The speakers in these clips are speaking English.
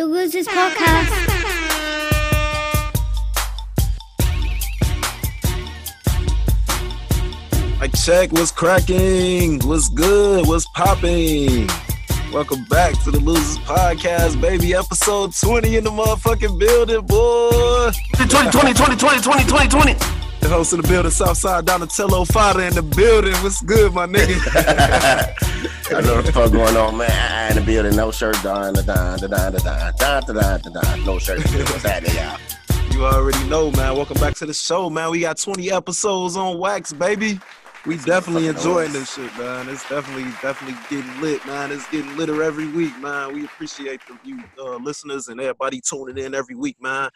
The Losers Podcast. I check what's cracking, what's good, what's popping. Welcome back to the Losers Podcast, baby. Episode 20 in the motherfucking building, boy. 20, 20, 20, 20, 20, 20, 20. The host of the building, Southside Donatello Fada in the building. What's good, my nigga? I know what the fuck going on, man. I in the building, no shirt, don, da, don, da, don, da, don, da, da, da, da, da, no shirt. What's happening, y'all? you already know, man. Welcome back to the show, man. We got 20 episodes on wax, baby. We definitely enjoying this shit, man. It's definitely, definitely getting lit, man. It's getting litter every week, man. We appreciate the you uh, listeners and everybody tuning in every week, man.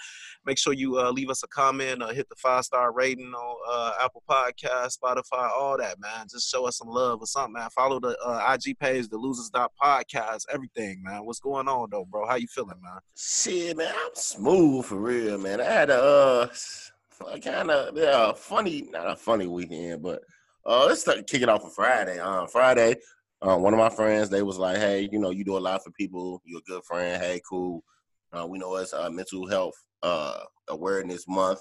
Make sure you uh, leave us a comment, uh, hit the five star rating on uh, Apple Podcast, Spotify, all that, man. Just show us some love or something, man. Follow the uh, IG page, the Losers Podcast, everything, man. What's going on though, bro? How you feeling, man? Shit, man, I'm smooth for real, man. I had a uh, kind of yeah, funny, not a funny weekend, but uh, let's start, kick it off on Friday. Um, Friday, uh, one of my friends, they was like, "Hey, you know, you do a lot for people. You're a good friend. Hey, cool. Uh, we know it's uh, mental health uh, awareness month,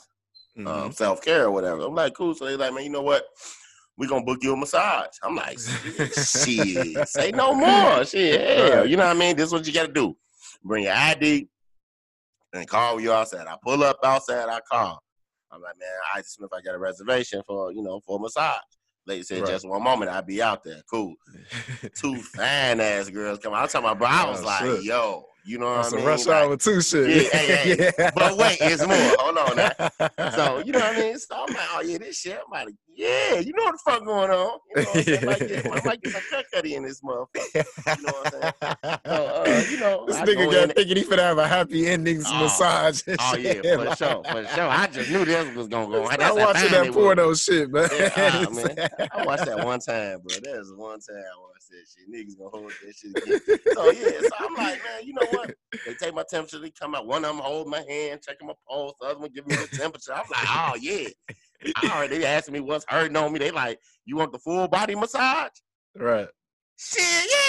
Mm-hmm. um, self care or whatever." I'm like, "Cool." So they like, "Man, you know what? We gonna book you a massage." I'm like, "Shit, say no more. Shit, hell, you know what I mean? This is what you got to do. Bring your ID and call you outside. I pull up outside. I call. I'm like, man, I just Smith, I got a reservation for you know for a massage. Lady said, Right. just one moment, I'll be out there. Cool. Two fine ass girls come. out. I'm talking about, bro. I was Oh, like, shit. yo, you know what That's I mean? rush Like, hour too, shit. Yeah, hey, hey. But wait, it's more. Hold on now. So you know what I mean? So I'm like, oh yeah, this shit. I'm like, yeah, you know what the fuck going on? You know what I'm saying? Like, yeah, I might get some cut in this motherfucker. You know what I'm saying? So, uh, you know, This I nigga go got in- thinking he finna have a happy endings Oh. massage. Oh yeah, shit. for sure, for sure. I just knew this was gonna go. Stop That's watching that it was. porno shit, man. Yeah, ah, man. I watched that one time, bro. That was one time watched that shit. Niggas gonna hold that shit. So yeah, so I'm like, man, you know what? They take my temperature, they come out. One of them hold my hand, checking my pulse. The other one give me the temperature. I'm like, oh yeah. I already they asking me what's hurting on me. They like, you want the full body massage? right. Shit,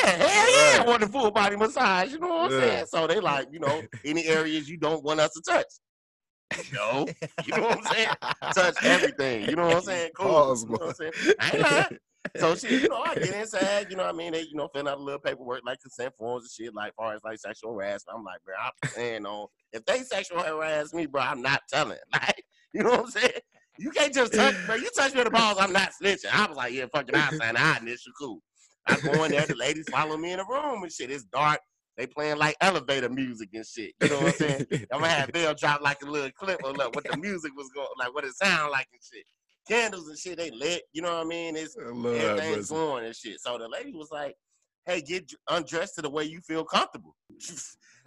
yeah, hell yeah, I want the full body massage. You know what I'm Yeah. saying? So they like, you know, any areas you don't want us to touch. No, you know what I'm saying? Touch everything. You know what I'm saying? Cool. Pause, you know what I'm saying? I ain't lying. So she, you know, I get inside, you know what I mean? They, you know, fill out a little paperwork like consent forms and shit, like far as like sexual harassment. I'm like, bro, I'm saying on if they sexual harass me, bro, I'm not telling. Like, you know what I'm saying? You can't just touch, bro. You touch me in the balls, I'm not snitching. I was like, yeah, fucking I sign I initial cool. I go in there, the ladies follow me in the room and shit. It's dark. They playing like elevator music and shit. You know what I'm saying? I'm gonna have Bill drop like a little clip of what the music was going, like what it sound like and shit. Candles and shit, they lit. You know what I mean? It's everything's going and shit. So the lady was like, "Hey, get undressed to the way you feel comfortable."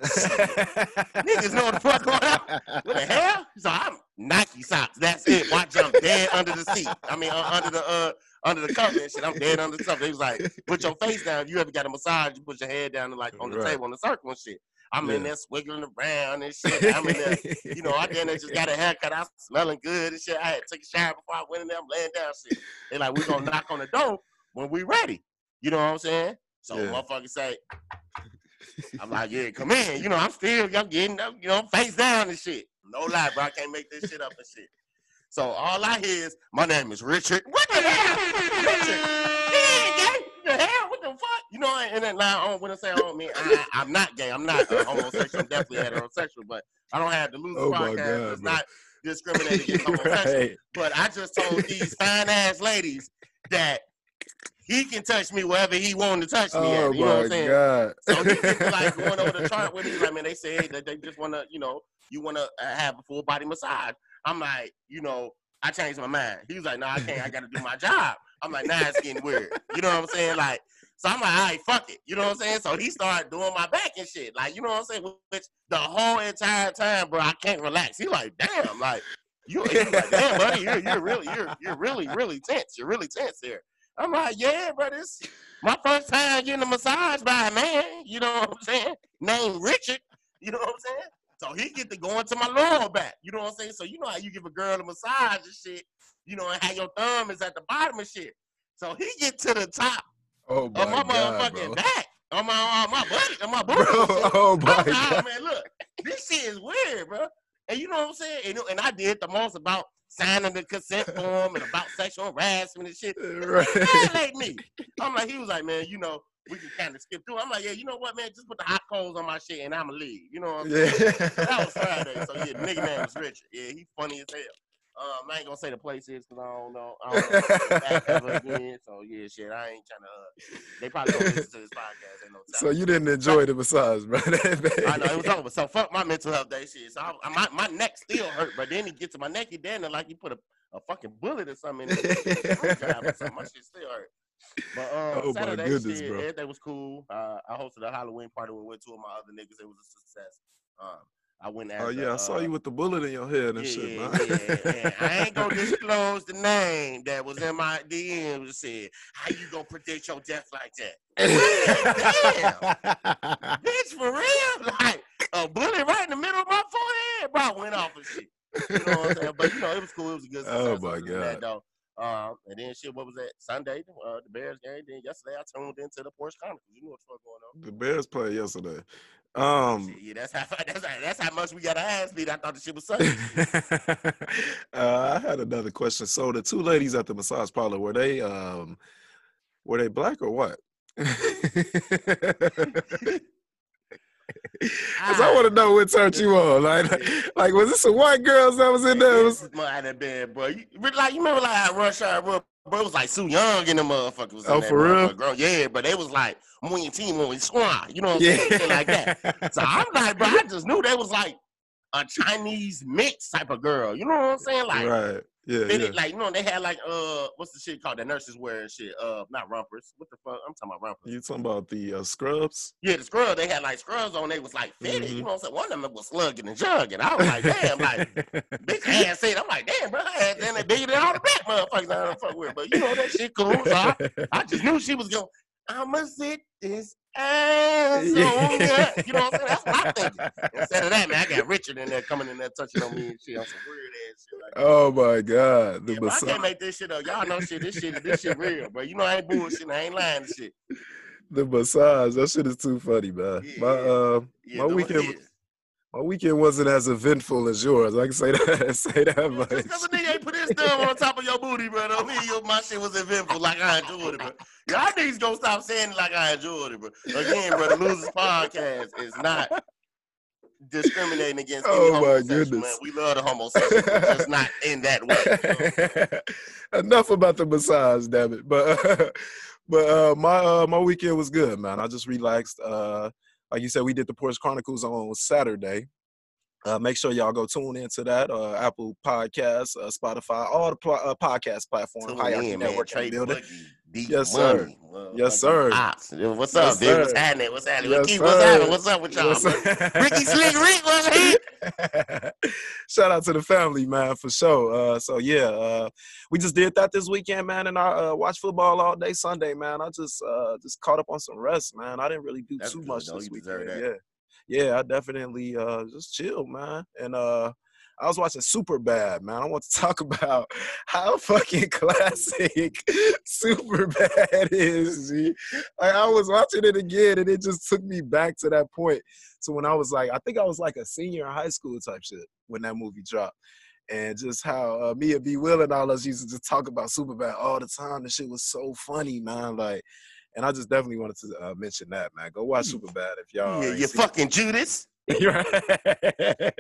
Niggas know what the fuck going on. What the hell? So I'm Nike socks. That's it. Watch, I'm dead under the seat. I mean, uh, under the uh, under the cover and shit. I'm dead under the cover. They was like, put your face down. If you ever got a massage, you put your head down and like on the Right. table on the circle and shit. I'm in Yeah. there swiggling around and shit. I'm in there you know, I then just got a haircut. I'm smelling good and shit. I had to take a shower before I went in there. I'm laying down shit. They like, we gonna knock on the door when we ready. You know what I'm saying? So Yeah. motherfucker say, I'm like, yeah, come in. You know, I'm still, I'm getting up, you know, face down and shit. No lie, bro. I can't make this shit up and shit. So all I hear is, my name is Richard. What the hell? Richard. Yeah, gay. The hell? What the fuck? You know, and then now I don't want to say I don't mean I, I, I'm not gay. I'm not uh, homosexual. I'm definitely heterosexual, but I don't have the loser Oh podcast. God, it's bro. not discriminating against homosexuals. right. But I just told these fine ass ladies that he can touch me wherever he wanted to touch me Oh at. You know what my I'm saying? god. So he just like going over the chart with me. Like, man, they said that they just want to, you know, you want to uh, have a full body massage. I'm like, you know, I changed my mind. He was like, no, I can't. I got to do my job. I'm like, nah, it's getting weird. You know what I'm saying? Like, so I'm like, all right, fuck it. You know what I'm saying? So he started doing my back and shit. Like, you know what I'm saying? Which the whole entire time, bro, I can't relax. He like, damn, like, you, like, damn, buddy, you're, you're really, you're, you're really, really tense. You're really tense here. I'm like, yeah, bro, this my first time getting a massage by a man. You know what I'm saying? Named Richard. You know what I'm saying? So he get to go into my lower back. You know what I'm saying? So you know how you give a girl a massage and shit. You know, and how your thumb is at the bottom of shit. So he get to the top Oh of my my god, motherfucking bro. back. on my on my buddy, on my bro. oh my god. man, look, this shit is weird, bro. And you know what I'm saying? And, and I did the most about signing the consent form and about sexual harassment and shit. Right. Violate me. I'm like, he was like, man, you know, we can kind of skip through. I'm like, yeah, you know what, man? Just put the hot coals on my shit and I'ma leave. You know what I'm saying? Yeah. That was Friday. So yeah, nigga name was Richard. Yeah, he funny as hell. Um, I ain't gonna say the place is because I don't know. I don't know back ever again. So yeah, shit, I ain't trying to. Uh, they probably don't listen to this podcast. Ain't no time. So you didn't enjoy the massage, bro. I know it was over. So fuck my mental health day shit. So I, I- my my neck still hurt, but then he get to my neck, he damn near like he put a, a fucking bullet or something in it. Something. My shit still hurt. But um, Oh, my Saturday goodness, shit, bro. everything was cool. Uh, I hosted a Halloween party with, with two of my other niggas. It was a success. Um, I went. As Oh yeah, a, I saw uh, you with the bullet in your head and yeah, shit, man. yeah, yeah. I ain't gonna disclose the name that was in my DM. Said, "How you gonna predict your death like that?" Bitch, for real? Like a bullet right in the middle of my forehead, bro, went off and shit. You know what I'm saying? But you know, it was cool. It was a good. Oh, my than that, God. though. Um, and then shit, what was that? Sunday, uh, the Bears game. Then yesterday, I tuned into the Porch Chronicles. You know what's going on. the Bears played yesterday. Um, yeah, that's how that's how, that's how much we got our ass beat. I thought the shit was Sunday. uh, I had another question. So the two ladies at the massage parlor were they um were they black or what? Cause I want to know what turned you on. Like, like was this some white girls that was in there? It was- This might have been, bro. You, but like you remember like how Rush Hour, bro, it was like Soo Yung and the motherfuckers. Was Oh, for real? motherfucker, Girl. Yeah, but they was like Moon Team Moon Squad. You know what I'm saying? yeah, Shit like that. So I'm like, bro, I just knew they was like a Chinese mix type of girl. You know what I'm saying? Like, right. Yeah, they yeah. did, like you know, they had like uh, what's the shit called that nurses wear and shit? Uh, not rompers What the fuck? I'm talking about rompers You talking about the uh, scrubs? Yeah, the scrubs. They had like scrubs on. They was like fitted. Mhm. You know what I'm saying? One of them was slugging and jugging. I was like, damn, like bitch ass said. I'm like, damn, bro, her ass then they bigger than all the black motherfuckers I don't fuck with. But you know that shit cool. So I, I just knew she was going. I'ma sit this ass on ya. You know what I'm saying? That's what I'm thinking. Instead of that, man, I got Richard in there coming in there touching on me and shit weird ass shit. Like, that. Oh my God, the yeah, but I can't make this shit up. Y'all know shit. This shit, this shit real, bro. You know I ain't bullshit. I ain't lying to shit. The massage, that shit is too funny, man. Yeah, my uh, Yeah, My the- weekend my weekend wasn't as eventful as yours. I can say that. Say that much. Just because a nigga ain't put his thumb on top of your booty, bro, don't mean your, my shit was eventful like I enjoyed it, bro. Y'all niggas gonna stop saying it like I enjoyed it, bro. Again, bro, the Losers Podcast is not discriminating against Oh, my goodness. man. We love the homosexuals, just not in that way. Enough about the massage, damn it. But but uh, my uh, my weekend was good, man. I just relaxed. Uh, like you said, we did the Porch Chronicles on Saturday. Uh, make sure y'all go tune into that. Uh, Apple Podcasts, uh, Spotify, all the pl- uh, podcast platforms. Hierarchy in. Network Trade building. Boogie, Deep Yes, sir. Money, well, Yes, sir. Ops. Yo, What's Yes, up, dude? What's sir. happening? What's happening? Yes, Keith, what's happening? What's up with y'all, Yes. Ricky Slick Rick, what's happening? Shout out to the family, man, for sure. Uh, so yeah, uh, we just did that this weekend, man, and I uh, watched football all day Sunday, man. I just uh, just caught up on some rest, man. I didn't really do That's too good, much though. this You weekend. Yeah, yeah, I definitely uh, just chilled, man, and uh. I was watching Superbad, man. I want to talk about how fucking classic Superbad is. G. Like I was watching it again, and it just took me back to that point. So when I was like, I think I was like a senior in high school type shit when that movie dropped. And just how uh, me and B Will and all us used to just talk about Superbad all the time. The shit was so funny, man. Like, and I just definitely wanted to uh, mention that, man. Go watch Superbad if y'all. Yeah, you seen it. fucking Judas.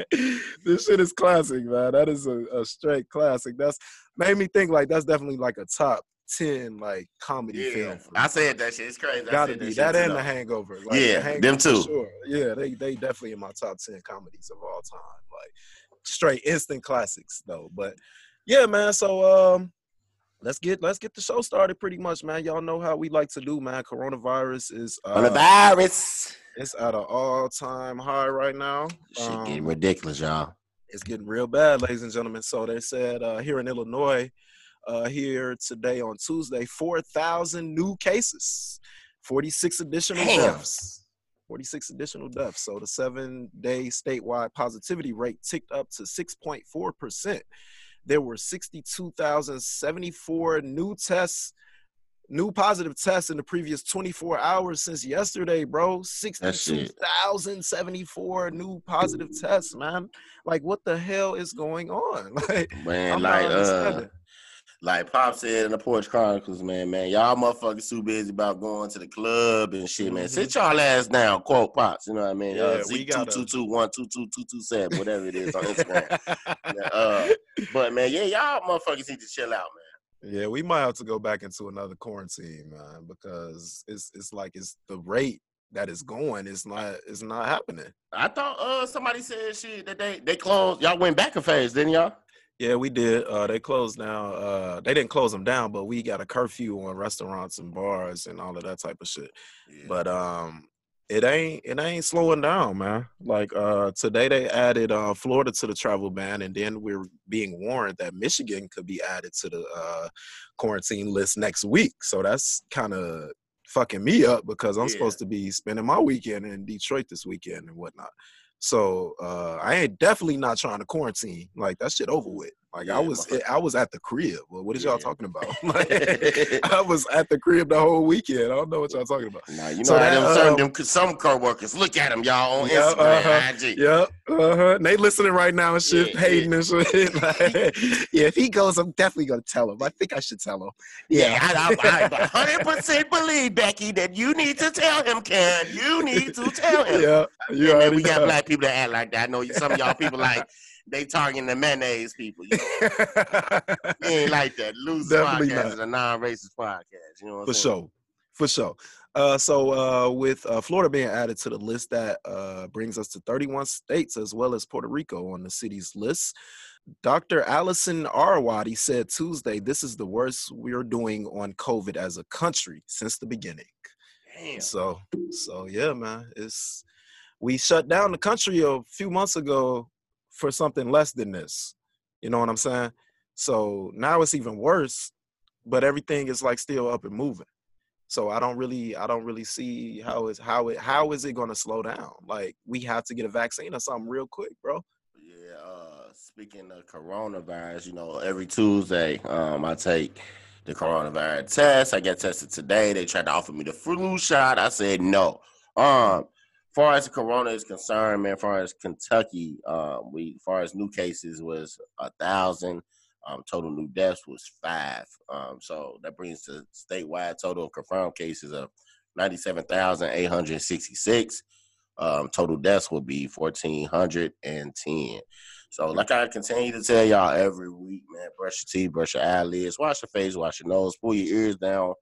This shit is classic, man. That is a, a straight classic. That's made me think like that's definitely like a top ten like comedy Yeah, film. I said that shit. It's crazy. Gotta be that too, and. The Hangover. Like, Yeah, The Hangover them too. Sure. Yeah, they they definitely in my top ten comedies of all time. Like straight instant classics though. But yeah, man. So um, let's get let's get the show started. Pretty much, man. Y'all know how we like to do, man. Coronavirus is uh, virus. It's at an all time high right now. Shit Um, getting ridiculous, y'all. it's getting real bad, ladies and gentlemen. So they said uh, here in Illinois, uh, here today on Tuesday, 4,000 new cases, 46 additional Damn. deaths. 46 additional deaths. So the seven day statewide positivity rate ticked up to 6.4%. There were 62,074 new tests new positive tests in the previous 24 hours since yesterday, bro. That's it. 62,074 new positive tests, man. Like, what the hell is going on? Like, Man, I'm like uh, like Pop said in the Porch Chronicles, man, man, y'all motherfuckers too busy about going to the club and shit, man. Mhm. Sit y'all ass down, quote Pops. You know what I mean? Yeah, uh, Z two two two one two two two two seven, whatever it is on Instagram. Yeah, uh, but man, yeah, y'all motherfuckers need to chill out, man. Yeah, we might have to go back into another quarantine, man, because it's it's like it's the rate that is going It's not it's not happening. I thought uh somebody said shit that they they closed. Y'all went back a phase, didn't y'all? Yeah, we did. Uh, they closed down. Uh, they didn't close them down, but we got a curfew on restaurants and bars and all of that type of shit. But um, it ain't it ain't slowing down, man. Like uh, today they added uh, Florida to the travel ban, and then we're being warned that Michigan could be added to the uh, quarantine list next week. So that's kind of fucking me up because I'm Yeah. supposed to be spending my weekend in Detroit this weekend and whatnot. So uh, I ain't definitely not trying to quarantine. Like that shit over with. Like I was motherfucker. I was at the crib. Well, what is y'all talking about? Like, I was at the crib the whole weekend. I don't know what y'all talking about. Nah, you know So how them, that, certain, um, them some co-workers look at them, y'all on Yeah, Instagram. IG. Yep. Uh-huh. And They listening right now and shit, Yeah, hating and shit. Like, yeah, if he goes, I'm definitely gonna tell him. I think I should tell him. Yeah, I, I, I 100% believe Becky that you need to tell him, Ken. You need to tell him. Yeah. You Yeah, already we got black people that act like that. I know some of y'all people like they targeting the mayonnaise people. You know, we ain't like that. Loose Definitely podcast not. is a non-racist podcast. You know what I'm For sure. For sure. Uh, so uh, with uh, Florida being added to the list, that uh, brings us to 31 states as well as Puerto Rico on the city's list. Dr. Allison Arwady said Tuesday, "This is the worst we're doing on COVID as a country since the beginning." Damn. So, so yeah, man, it's we shut down the country a few months ago for something less than this. You know what I'm saying? So now it's even worse, but everything is like still up and moving. So I don't really, I don't really see how is how it how is it going to slow down? Like we have to get a vaccine or something real quick, bro. Yeah, uh, speaking of coronavirus, you know, every Tuesday, um, I take the coronavirus test. I get tested today. They tried to offer me the flu shot. I said no. Um, far as corona is concerned, man, far as Kentucky, um, we far as new cases was a thousand. Um, total new deaths was five. Um, so that brings the statewide total of confirmed cases of ninety-seven thousand eight hundred sixty-six. Um, total deaths will be fourteen hundred and ten. So, like I continue to tell y'all every week, man, brush your teeth, brush your eyelids, wash your face, wash your nose, pull your ears down,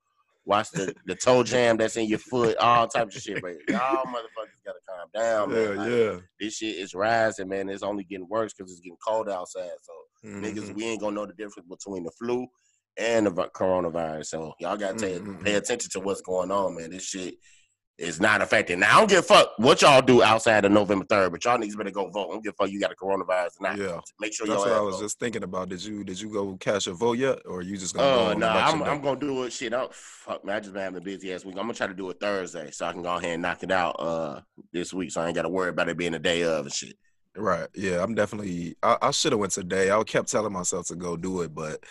watch the, the toe jam that's in your foot, all types of shit. But y'all motherfuckers gotta calm down, man. Like, yeah. This shit is rising, man. It's only getting worse because it's getting cold outside. So niggas, Mhm. we ain't gonna know the difference between the flu and the coronavirus. So y'all gotta take, Mhm. pay attention to what's going on, man. This shit is not affecting. Now I don't give a fuck what y'all do outside of November third, but y'all niggas better go vote. I don't give a fuck you got a coronavirus or not. Yeah. Make sure That's what I was vote. just thinking about. Did you did you go cast your vote yet, or you just gonna go Oh on no, election I'm. I'm gonna do it. Shit, I'm, fuck man. I just been having a busy ass week. I'm gonna try to do it Thursday so I can go ahead and knock it out uh this week, so I ain't got to worry about it being the day of and shit. Right. Yeah, I'm definitely. I, I should have went today. I kept telling myself to go do it, but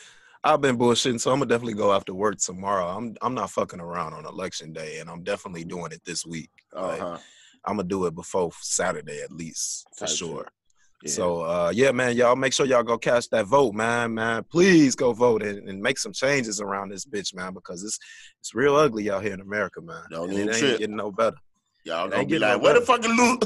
I've been bullshitting. So I'm gonna definitely go after work tomorrow. I'm I'm not fucking around on election day, and I'm definitely doing it this week. Uh Like, huh. I'm gonna do it before Saturday at least for shit. sure. Yeah. So uh, yeah, man, y'all make sure y'all go cast that vote, man. Man, please go vote and, and make some changes around this bitch, man, because it's it's real ugly out here in America, man. Don't and even it ain't trip. getting no better. Y'all gonna be like, no where the fucking lo-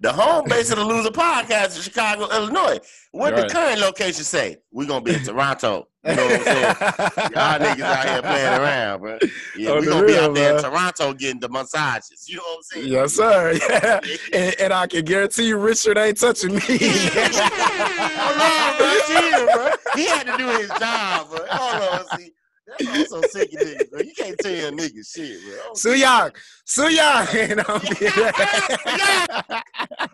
the home base of the loser podcast in Chicago, Illinois? What the current location say? We gonna be in Toronto. You know what I'm saying? Y'all niggas out here playing around, bro. Yeah, On we gonna be out there in. Toronto getting the massages. You know what I'm saying? yes, sir. Yeah. And, and I can guarantee you, Richard ain't touching me. Hold on, bro. Chill, bro. He had to do his job, bro. Hold on, see. That's so sick of niggas, bro. You can't tell niggas shit, bro. Suyak, Suyak, and I'm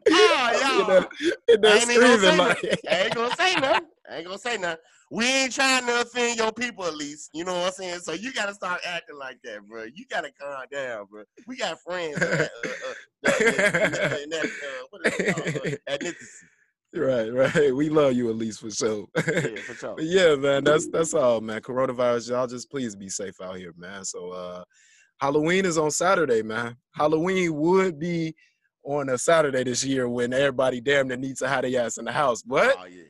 Oh, y'all. in there I ain't gonna say I ain't gonna say nothing. I ain't gonna say nothing. We ain't trying to offend your people, at least. You know what I'm saying? So you gotta start acting like that, bro. You gotta calm down, bro. We got friends that, uh, uh, that, that, uh, called? Uh, right, right. We love you at least for sure. Yeah, for sure. Yeah, man, that's that's all, man. Coronavirus, y'all just please be safe out here, man. So uh Halloween is on Saturday, man. Halloween would be on a Saturday this year when everybody damn near needs to have their ass in the house. But Oh yeah.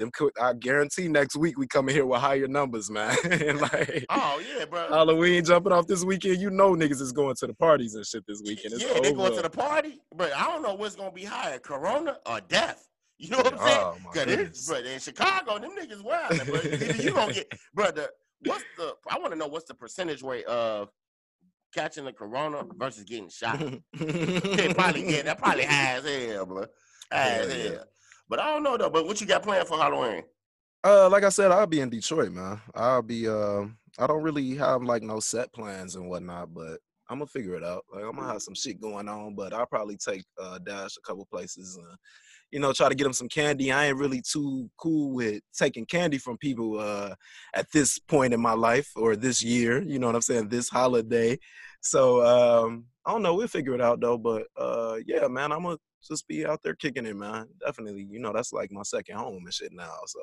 Them I guarantee next week we come in here with higher numbers, man. and like Oh yeah, bro. Halloween jumping off this weekend, you know niggas is going to the parties and shit this weekend. It's yeah, they going to the party, but I don't know what's gonna be higher, Corona or death. You know what I'm saying? Oh my Cause goodness. it's, but in Chicago, them niggas wild. But you gonna get, brother. What's the? I want to know what's the percentage rate of catching the corona versus getting shot. They probably get that probably high as hell, bro. High as Yeah, yeah. But I don't know though. But what you got planned for Halloween? Uh, like I said, I'll be in Detroit, man. I'll be. Uh, I don't really have like no set plans and whatnot, but I'm gonna figure it out. Like I'm gonna have some shit going on, but I'll probably take uh, Dash a couple places. And, you know, try to get him some candy. I ain't really too cool with taking candy from people uh, at this point in my life or this year. You know what I'm saying? This holiday. So um, I don't know. We'll figure it out though. But uh, yeah, man, I'm gonna just be out there kicking it, man. Definitely. You know, that's like my second home and shit now. So.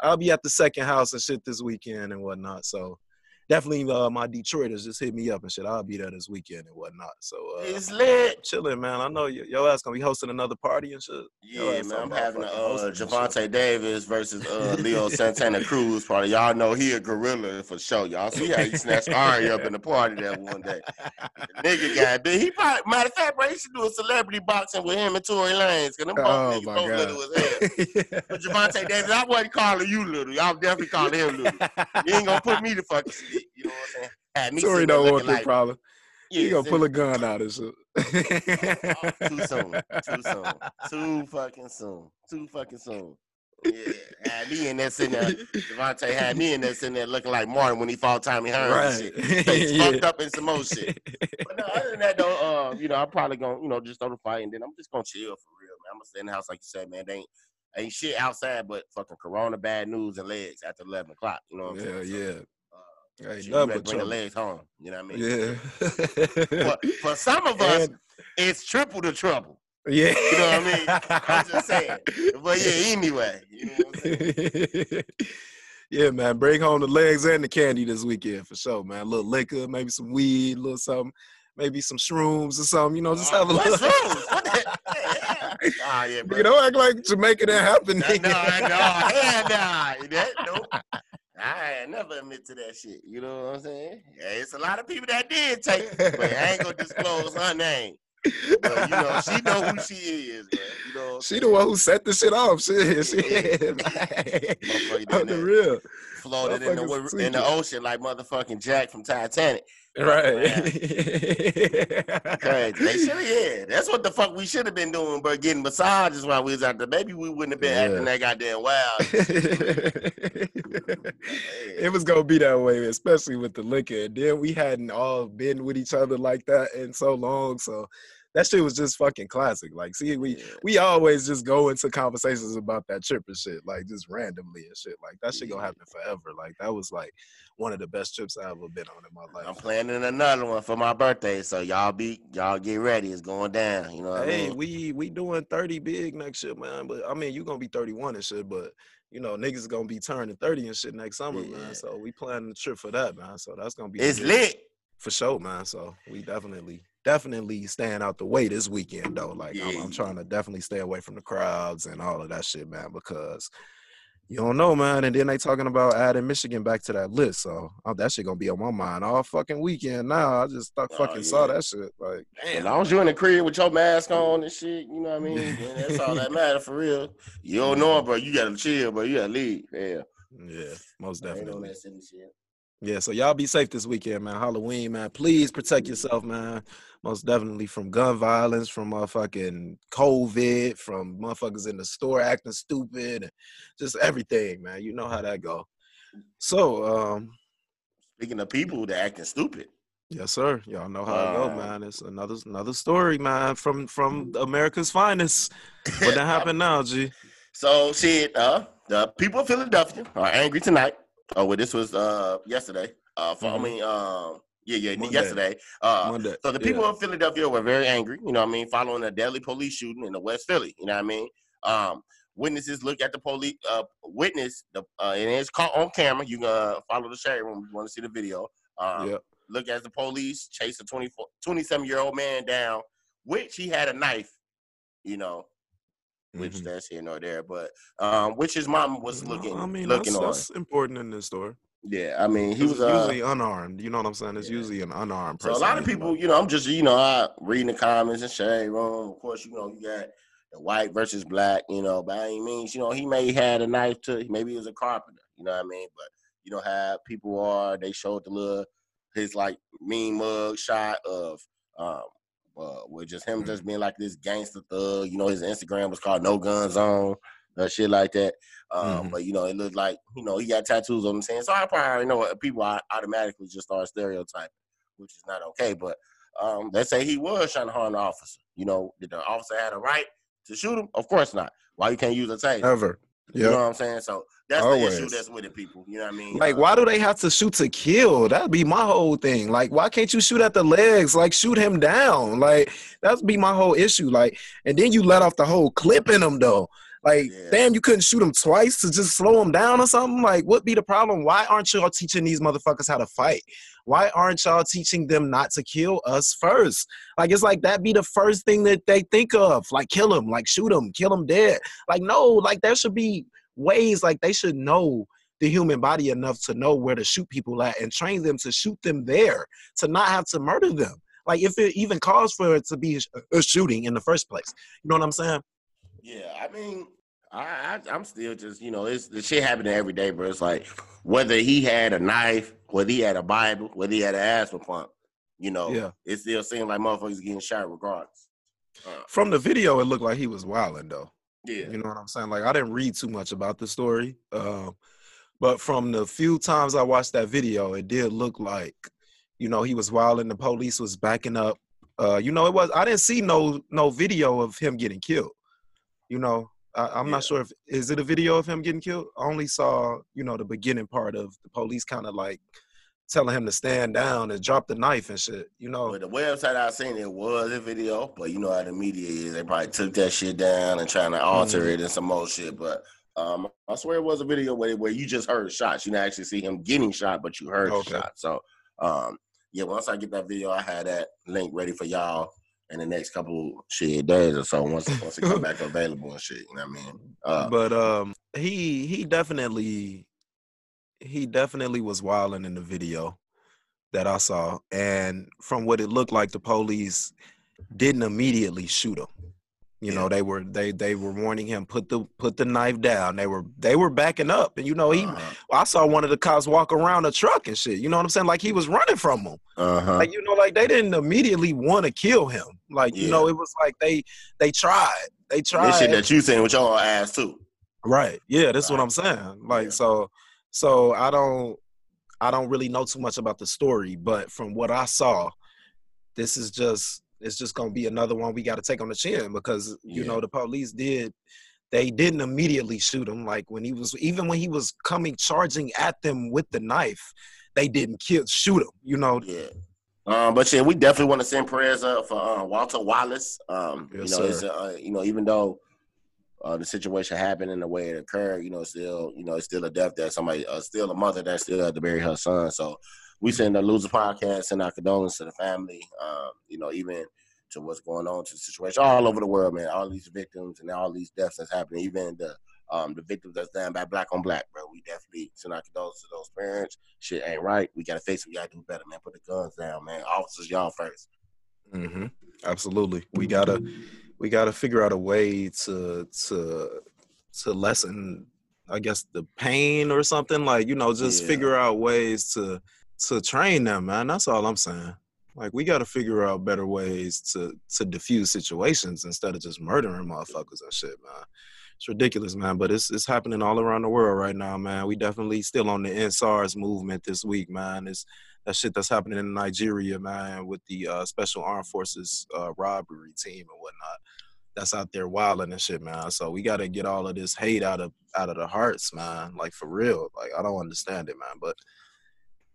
I'll be at the second house and shit this weekend and whatnot. So definitely uh, my Detroiters just hit me up and shit. I'll be there this weekend and whatnot. So uh, It's lit. chilling, man. I know y- your ass gonna be hosting another party and shit. Yeah, man. I'm having a uh, hosting and shit. Gervonta Davis versus uh, Leo Santana Cruz party. Y'all know he a gorilla for sure. Y'all see how he snatched Ari up in the party that one day. Nigga got big. He probably matter of fact, bro, he should do a celebrity boxing with him and Tory Lanez. Cause them both Oh niggas both god. little as hell. But Gervonta Davis, I wasn't calling you little. Y'all definitely calling him little. You ain't gonna put me to fucking You know what I'm saying? Had me Tory don't want that like, problem. yeah, he gonna pull a gun out and shit. too soon. Too soon. Too fucking soon. Too fucking soon. Yeah, had me in there sitting there. Devontae had me in there sitting there looking like Martin when he fought Tommy Hearns and shit. Face Yeah. fucked up in some more shit. But no, other than that though, uh, you know, I'm probably gonna, you know, just throw the fight and then I'm just gonna chill for real, man. I'm gonna stay in the house like you said, man. They ain't ain't shit outside but fucking corona bad news and legs after eleven o'clock. You know what I'm Yeah, saying? So, yeah. Uh, Ain't you better but bring the legs home. You know what I mean? Yeah. For, for some of us, And- it's triple the trouble. yeah. You know what I mean? I'm just saying. But yeah, anyway, you know yeah, man. Bring home the legs and the candy this weekend for sure, man. A little liquor, maybe some weed, a little something, maybe some shrooms or something. You know, just have a little. wrong? What the? Yeah. Ah, yeah, bro. You don't act like Jamaica didn't happen. No, no, no, hell nah. That, nope. I never admit to that shit. You know what I'm saying? Yeah, it's a lot of people that did take it, but I ain't gonna disclose her name. But you know, she know who she is, man. You know, She the one who set the shit off. Shit, shit. Motherfucker On the real. floated in the in the ocean like motherfucking Jack from Titanic. Right. Crazy. They should have, yeah. That's what the fuck we should have been doing, but getting massages while we was out there. Maybe we wouldn't have been Yeah. acting that goddamn wild. it was gonna be that way, especially with the liquor. And then we hadn't all been with each other like that in so long. So that shit was just fucking classic. Like, see, we Yeah. we always just go into conversations about that trip and shit, like just randomly and shit. Like that shit gonna happen forever. Like that was like one of the best trips I ever been on in my life. I'm planning another one for my birthday, so y'all be y'all get ready. It's going down. You know what I Hey, mean? we we doing 30 big next year, man. But I mean, you gonna be 31 and shit, but you know, niggas gonna be turning 30 and shit next summer, Yeah. man. So we planning the trip for that, man. So that's gonna be It's lit. for sure, man. So we definitely, definitely staying out the way this weekend though. Like I'm, I'm trying to definitely stay away from the crowds and all of that shit, man, because you don't know, man. And then they talking about adding Michigan back to that list. So oh, that shit gonna be on my mind all fucking weekend now. I just thought, Oh, fucking saw that shit. Like, As damn. long as you in the crib with your mask on and shit, you know what I mean? then that's all that matter for real. You don't know, bro. You gotta chill, bro. You gotta leave. Yeah. Yeah, most I ain't on definitely. That silly shit. Yeah, so y'all be safe this weekend, man. Halloween, man. Please protect yourself, man. Most definitely from gun violence, from motherfucking COVID, from motherfuckers in the store acting stupid, and just everything, man. You know how that go. So, um, Speaking of people that acting stupid. yes, sir. Y'all know how it go, Uh, man. It's another another story, man, from from America's finest. What that happened now, G? So shit, uh, the people of Philadelphia are angry tonight. Oh, well, this was uh yesterday. Uh, for, I Mhm. mean, um, yeah, yeah, Monday. yesterday. Uh, Monday. so the Yeah. people of Philadelphia were very angry. You know, what I mean, following a deadly police shooting in the West Philly. You know, what I mean, um, witnesses look at the police. Uh, witness the uh, and it's caught on camera. You can uh, follow the shade room if you want to see the video. Um, Yep. Look as the police chase a 24, 27 year old man down, which he had a knife. You know, which Mhm. that's here nor there, but um, which his mom was No, looking I mean, looking that's, on. that's important in this story. Yeah, I mean, he was uh, usually unarmed. You know what I'm saying? It's yeah. usually an unarmed So person. a lot of people, you know, I'm just, you know, I reading the comments and shade room. Of course, you know, you got the white versus black, you know, by any means, you know, he may have had a knife to maybe he was a carpenter, you know what I mean? But you know how people are, they showed the little his like mean mug shot of um uh with just him just being like this gangster thug, you know, his Instagram was called No Guns Zone, uh, shit like that. Um, Mhm. but you know, it looked like, you know, he got tattoos on him saying, so I probably know what people automatically just start stereotyping which is not okay. But um, let's say he was trying to harm the officer. You know, did the officer had a right to shoot him? Of course not. Why you can't use a taser? Ever. You know what I'm saying? So that's the issue that's with it, people. You know what I mean? Like, Uh, why do they have to shoot to kill? That'd be my whole thing. Like, why can't you shoot at the legs? Like, shoot him down. Like, that'd be my whole issue. Like, and then you let off the whole clip in him though. Like, Yeah. damn, you couldn't shoot him twice to just slow him down or something. Like, what be the problem? Why aren't y'all teaching these motherfuckers how to fight? Why aren't y'all teaching them not to kill us first? Like, it's like that be the first thing that they think of. Like, kill him, like shoot him, kill him dead. Like, no, like that should be ways like they should know the human body enough to know where to shoot people at and train them to shoot them there to not have to murder them like if it even calls for it to be a- shooting in the first place you know what i'm saying Yeah, I mean, I, I I'm still just you know it's the shit happening every day, bro. It's like whether he had a knife, whether he had a Bible, whether he had an asthma pump, you know, Yeah. it still seems like motherfuckers getting shot regardless. Uh, from the video it looked like he was wilding though yeah, you know what i'm saying? Like i didn't read too much about the story um, but from the few times i watched that video it did look like you know he was wilding the police was backing up uh, you know it was i didn't see no no video of him getting killed you know? I, i'm Yeah. not sure if is it a video of him getting killed? I only saw you know the beginning part of the police kind of like telling him to stand down and drop the knife and shit you know But the website I seen it was a video, but you know how the media is. They probably took that shit down and trying to alter Mhm. it and some more shit. But um, I swear it was a video where, where you just heard shots. You didn't actually see him getting shot, but you heard Okay. shot. So um, yeah, once I get that video, I had that link ready for y'all in the next couple shit days or so. Once once it come back available and shit, you know what I mean? Uh, but um he he definitely he definitely was wilding in the video that I saw and from what it looked like the police didn't immediately shoot him you know they were they they were warning him put the put the knife down they were they were backing up and you know he uh-huh. I saw one of the cops walk around a truck and shit you know what I'm saying like he was running from them uh-huh. like you know like they didn't immediately want to kill him like you know it was like they they tried they tried This shit that you saying with your ass too. Right. Yeah, that's what I'm saying. Like Yeah. so so I don't I don't really know too much about the story, but from what I saw, this is just it's just gonna be another one we gotta take on the chin because you Yeah. know the police did they didn't immediately shoot him. Like when he was even when he was coming charging at them with the knife, they didn't kill shoot him, you know. Yeah. Um, but yeah, we definitely want to send prayers up for uh, Walter Wallace. Um, Yes, you know, sir. uh, you know, even though uh, the situation happened in the way it occurred, you know, still, you know, it's still a death that somebody, uh, still a mother that still had to bury her son. So we send the loser podcast, send our condolences to the family. Um, you know, even to what's going on to the situation all over the world, man. All these victims and all these deaths that's happening, even the um, the victims that's done by black on black, bro. We definitely send our condolences to those parents. Shit ain't right. We gotta face it. We gotta do better, man. Put the guns down, man. Officers, y'all first. Mm-hmm. Absolutely. We gotta we gotta figure out a way to to to lessen I guess the pain or something. Like, you know, just Yeah. figure out ways to to train them, man. That's all I'm saying. Like we gotta figure out better ways to to diffuse situations instead of just murdering motherfuckers and shit, man. It's ridiculous, man. But it's it's happening all around the world right now, man. We definitely still on the EndSARS movement this week, man. It's that shit that's happening in Nigeria, man, with the uh, Special Armed Forces uh, robbery team and whatnot. That's out there wilding and shit, man. So we got to get all of this hate out of out of the hearts, man. Like for real. Like I don't understand it, man. But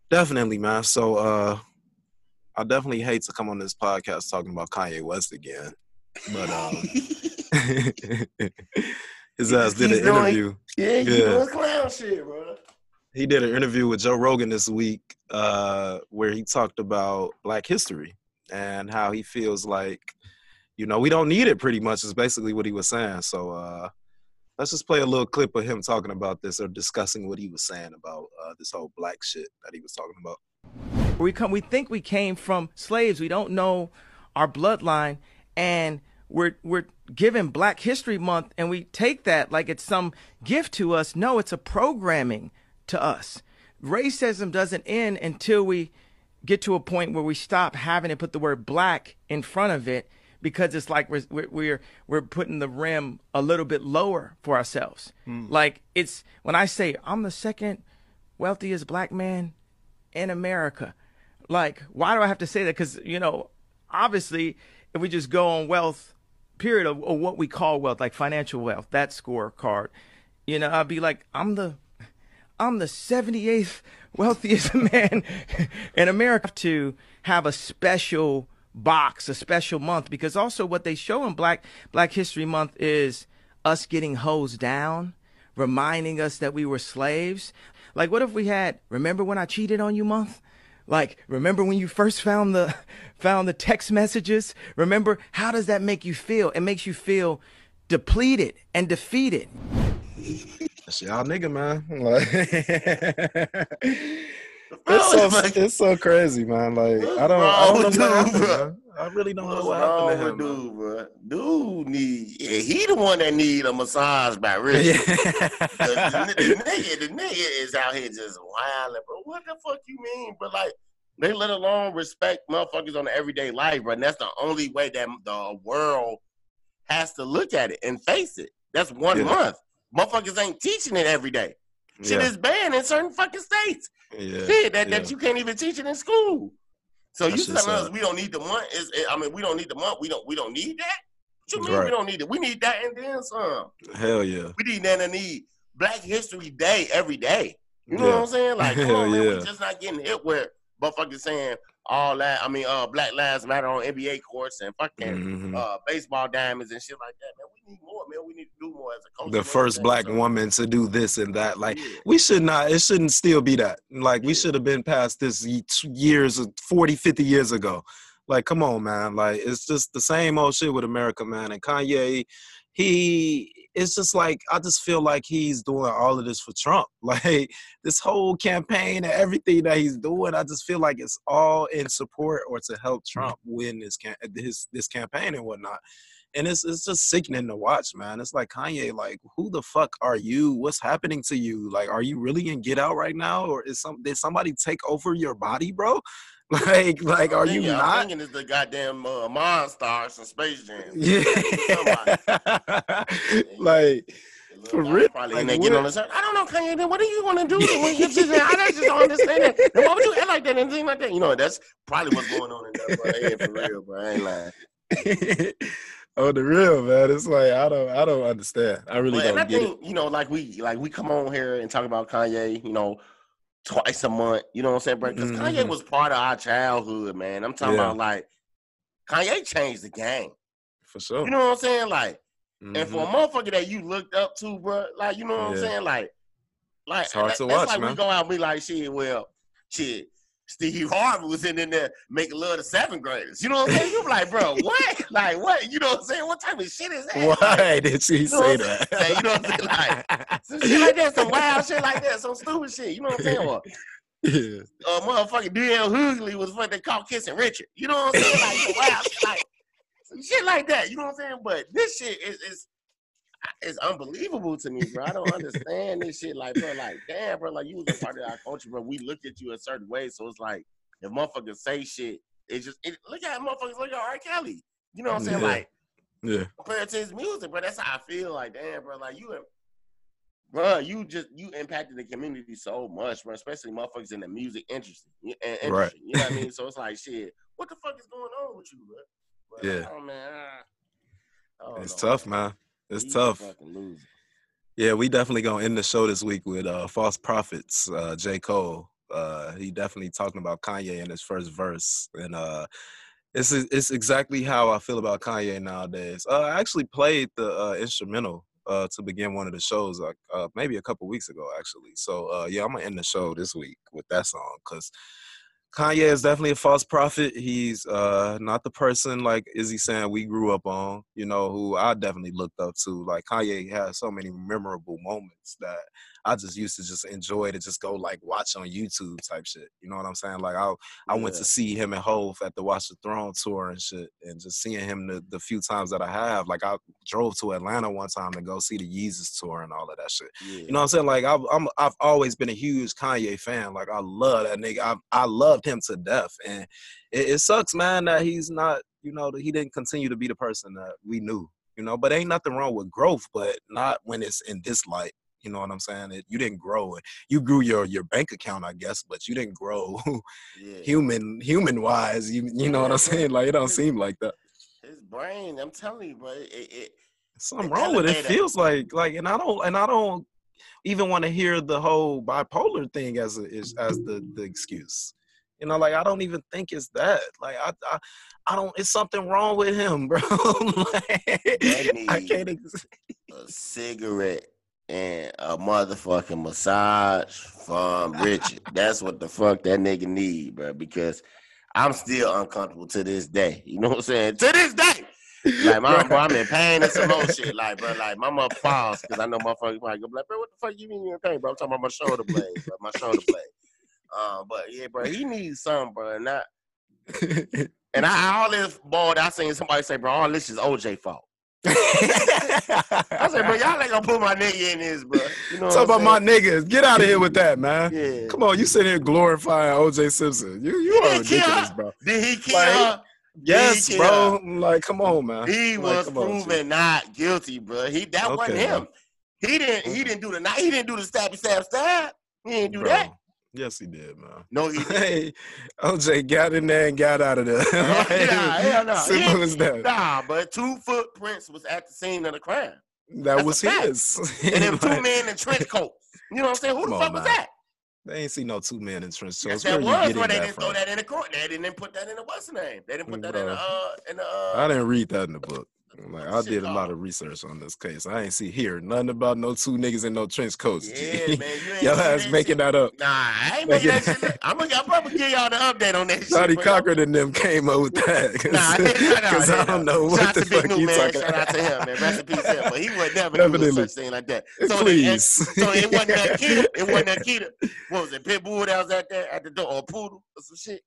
definitely, man. So uh, I definitely hate to come on this podcast talking about Kanye West again, but um, His ass did an doing- interview. Yeah, he Yeah. doing clown shit, bro. He did an interview with Joe Rogan this week, uh, where he talked about Black history and how he feels like, you know, we don't need it. Pretty much is basically what he was saying. So uh, let's just play a little clip of him talking about this or discussing what he was saying about uh, this whole black shit that he was talking about. we come we think we came from slaves we don't know our bloodline and we're we're given black history month and we take that like it's some gift to us no it's a programming to us racism doesn't end until we get to a point where we stop having to put the word black in front of it because it's like we're we're we're, we're putting the rim a little bit lower for ourselves hmm. like it's when i say i'm the second wealthiest black man in America. Like, why do I have to say that? Because, you know, obviously, if we just go on wealth, period, of, of what we call wealth, like financial wealth, that scorecard, you know, I'd be like, I'm the, I'm the 78th wealthiest man in America to have a special box, a special month, because also what they show in Black Black History Month is us getting hosed down, reminding us that we were slaves. Like, what if we had "Remember when I cheated on you" month? Like, remember when you first found the found the text messages? Remember how does that make you feel? It makes you feel depleted and defeated. That's y'all nigga, man. Like, Bro, it's so like- it's so crazy, man. Like I don't I don't know what dude, happened, bro? I really don't know what wrong happened with to him. dude, bro? Dude need yeah, he the one that need a massage by Richard. the, the, the nigga, the nigga is out here just wilding, bro. What the fuck you mean, But Like they let alone respect motherfuckers on the everyday life, bro. And that's the only way that the world has to look at it and face it. That's one Yeah. month. Motherfuckers ain't teaching it every day. Shit yeah, is banned in certain fucking states. yeah, Shit, that, yeah. that you can't even teach it in school. So you telling us we don't need the month? Is I mean, we don't need the month. We don't we don't need that. What you mean Right. we don't need it? We need that and then some. Hell yeah. We need that and need Black History Day every day. You know Yeah. what I'm saying? Like, come on, man, yeah. we just not getting hit with motherfuckers saying all that. I mean, uh, Black Lives Matter on NBA courts and fucking Mhm. uh, baseball diamonds and shit like that. Man, we need. To do more as a culture. The first black so- woman to do this and that. Like Yeah. we should not it shouldn't still be that like we should have been past this years of 40 50 years ago like come on man like it's just the same old shit with america man and kanye he it's just like i just feel like he's doing all of this for trump like this whole campaign and everything that he's doing i just feel like it's all in support or to help mm. trump win this his this campaign and whatnot and it's it's just sickening to watch, man. It's like Kanye, like, who the fuck are you? What's happening to you? Like, are you really in Get Out right now, or is some did somebody take over your body, bro? Like, like, are you not? I'm thinking it's the goddamn uh, Monstars from Space Jam. Yeah, like, For real? Probably Like, there what- getting on the side. I don't know, Kanye. Then what are you do when you just? I just don't understand that. Then why would you act like that and thing like that? You know, that's probably what's going on in there. For real, bro. I ain't lying. Oh, the real man. It's like I don't, I don't understand. I really and I don't get it. you know, like we like we come on here and talk about Kanye. You know, twice a month. You know what I'm saying, bro? Because Kanye Mhm. was part of our childhood, man. I'm talking Yeah. about like Kanye changed the game. For sure. You know what I'm saying? Like. And for a Mhm. motherfucker that you looked up to, bro, like you know what I'm saying, like, like It's hard that- to that's watch, like we man. go out and be like, shit, well, shit, Steve Harvey was in there making love to seventh graders. You know what I'm saying? You're like, bro, what? like what? You know what I'm saying? What type of shit is that? Like, Why did she you know say that? You know what I'm saying? Like, some shit like that, some wild shit like that, some stupid shit. You know what I'm saying? Or, yeah. uh, motherfucking DL Hughley was what they call kissing Richard. You know what I'm saying? Like wow, like some shit like that. You know what I'm saying? But this shit is is it's unbelievable to me, bro. I don't understand this shit. Like, bro, like, damn, bro, like you was a part of our culture, bro. We look at you a certain way, so it's like if motherfuckers say shit, it's just it, look at motherfuckers look at R. Kelly. You know what I'm saying? Yeah. Like Yeah. compared to his music, bro. That's how I feel. Like, damn, bro, like you, bro, you just you impacted the community so much, bro. Especially motherfuckers in the music industry. Right. You know what I mean? So it's like, shit, what the fuck is going on with you, bro? But, Yeah. Oh man, I- I It's know, tough, man. It's He's tough. Yeah, we definitely gonna end the show this week with uh False Prophets, uh J. Cole. Uh he definitely talking about Kanye in his first verse. And uh it's it's exactly how I feel about Kanye nowadays. Uh I actually played the uh instrumental uh, to begin one of the shows, like uh, maybe a couple weeks ago, actually. So uh, yeah, I'm gonna end the show this week with that song because Kanye is definitely a false prophet. He's uh, not the person like Izzy saying we grew up on, you know, who I definitely looked up to. Like Kanye has so many memorable moments that I just used to just enjoy to just go like watch on YouTube type shit. You know what I'm saying? Like I I went to see him and Hove at the Watch the Throne tour and shit, and just seeing him the, the few times that I have. Like I drove to Atlanta one time to go see the Yeezus tour and all of that shit. Yeah. You know what I'm saying? Like I've I'm, I've always been a huge Kanye fan. Like I love that nigga. I I loved him to death, and it, it sucks, man, that he's not. You know, that he didn't continue to be the person that we knew. You know, but ain't nothing wrong with growth, but not when it's in this light. You know what I'm saying? It, you didn't grow. You grew your your bank account, I guess, but you didn't grow yeah. human human wise. You you know what I'm saying? Like it don't seem like that. His brain, I'm telling you, bro. It, it, Something It wrong with it. elevated. Feels like like, and I don't and I don't even want to hear the whole bipolar thing as a, is as the the excuse. You know, like I don't even think it's that. Like I I, I don't. It's something wrong with him, bro. like, I can't. Ex- a cigarette and a motherfucking massage from Richard. That's what the fuck that nigga need, bro. Because I'm still uncomfortable to this day. You know what I'm saying? To this day. Like my bro, I'm in pain and some more shit. Like, bro, like my mother falls because I know motherfuckers probably go be like, bro, what the fuck you mean you in pain, bro? I'm talking about my shoulder blade, bro, my shoulder blade. Uh, but yeah, bro, he needs something, bro. I and I all this boy, I seen somebody say, bro, all this is OJ fault. I said, bro, y'all ain't gonna put my nigga in this, bro. You know Talk about I'm my niggas. Get out of here with that, man. Yeah. Come on, you sitting here glorifying OJ Simpson. You you He are ridiculous, bro. Did he kill Like, her? Yes, He bro. Like, come on, man. He Like, was come on, proven not guilty, bro. He that wasn't Okay, him. He didn't. He didn't do the. night. He didn't do the stabby stab stab. He didn't do Bro. that. Yes, he did, man. No, he. Hey, OJ got in there and got out of there. Nah, hell no. Simple He- as that. Nah, but two footprints was at the scene of the crime, that that's was his. and them two men in trench coats. You know what I'm saying? Who Come the on, fuck was man. that? They ain't see no two men in trench Yes, coats. that Where was, but they didn't throw that in the court. They didn't put that in the what's name? They didn't put that in the uh in the uh. I didn't read that in the book. Like I did a lot of research on this case. I ain't see here nothing about no two niggas in no trench coats. Yeah, man, you see ass making shit. that up. Nah, I ain't making that shit. I'm gonna, I'm probably give y'all the update on that shit. Shotty. Cochran and them came up with that. Cause, Nah, nah, nah, 'cause I don't know what Shout the out to Big fuck New you man. talking Shout out to him, man. Rest in peace, him. But he would never do Definitely. such thing like that. So Please. It, so it wasn't that kid. It wasn't that kid. What was it? Pitbull that was out there at the door, or poodle or some shit.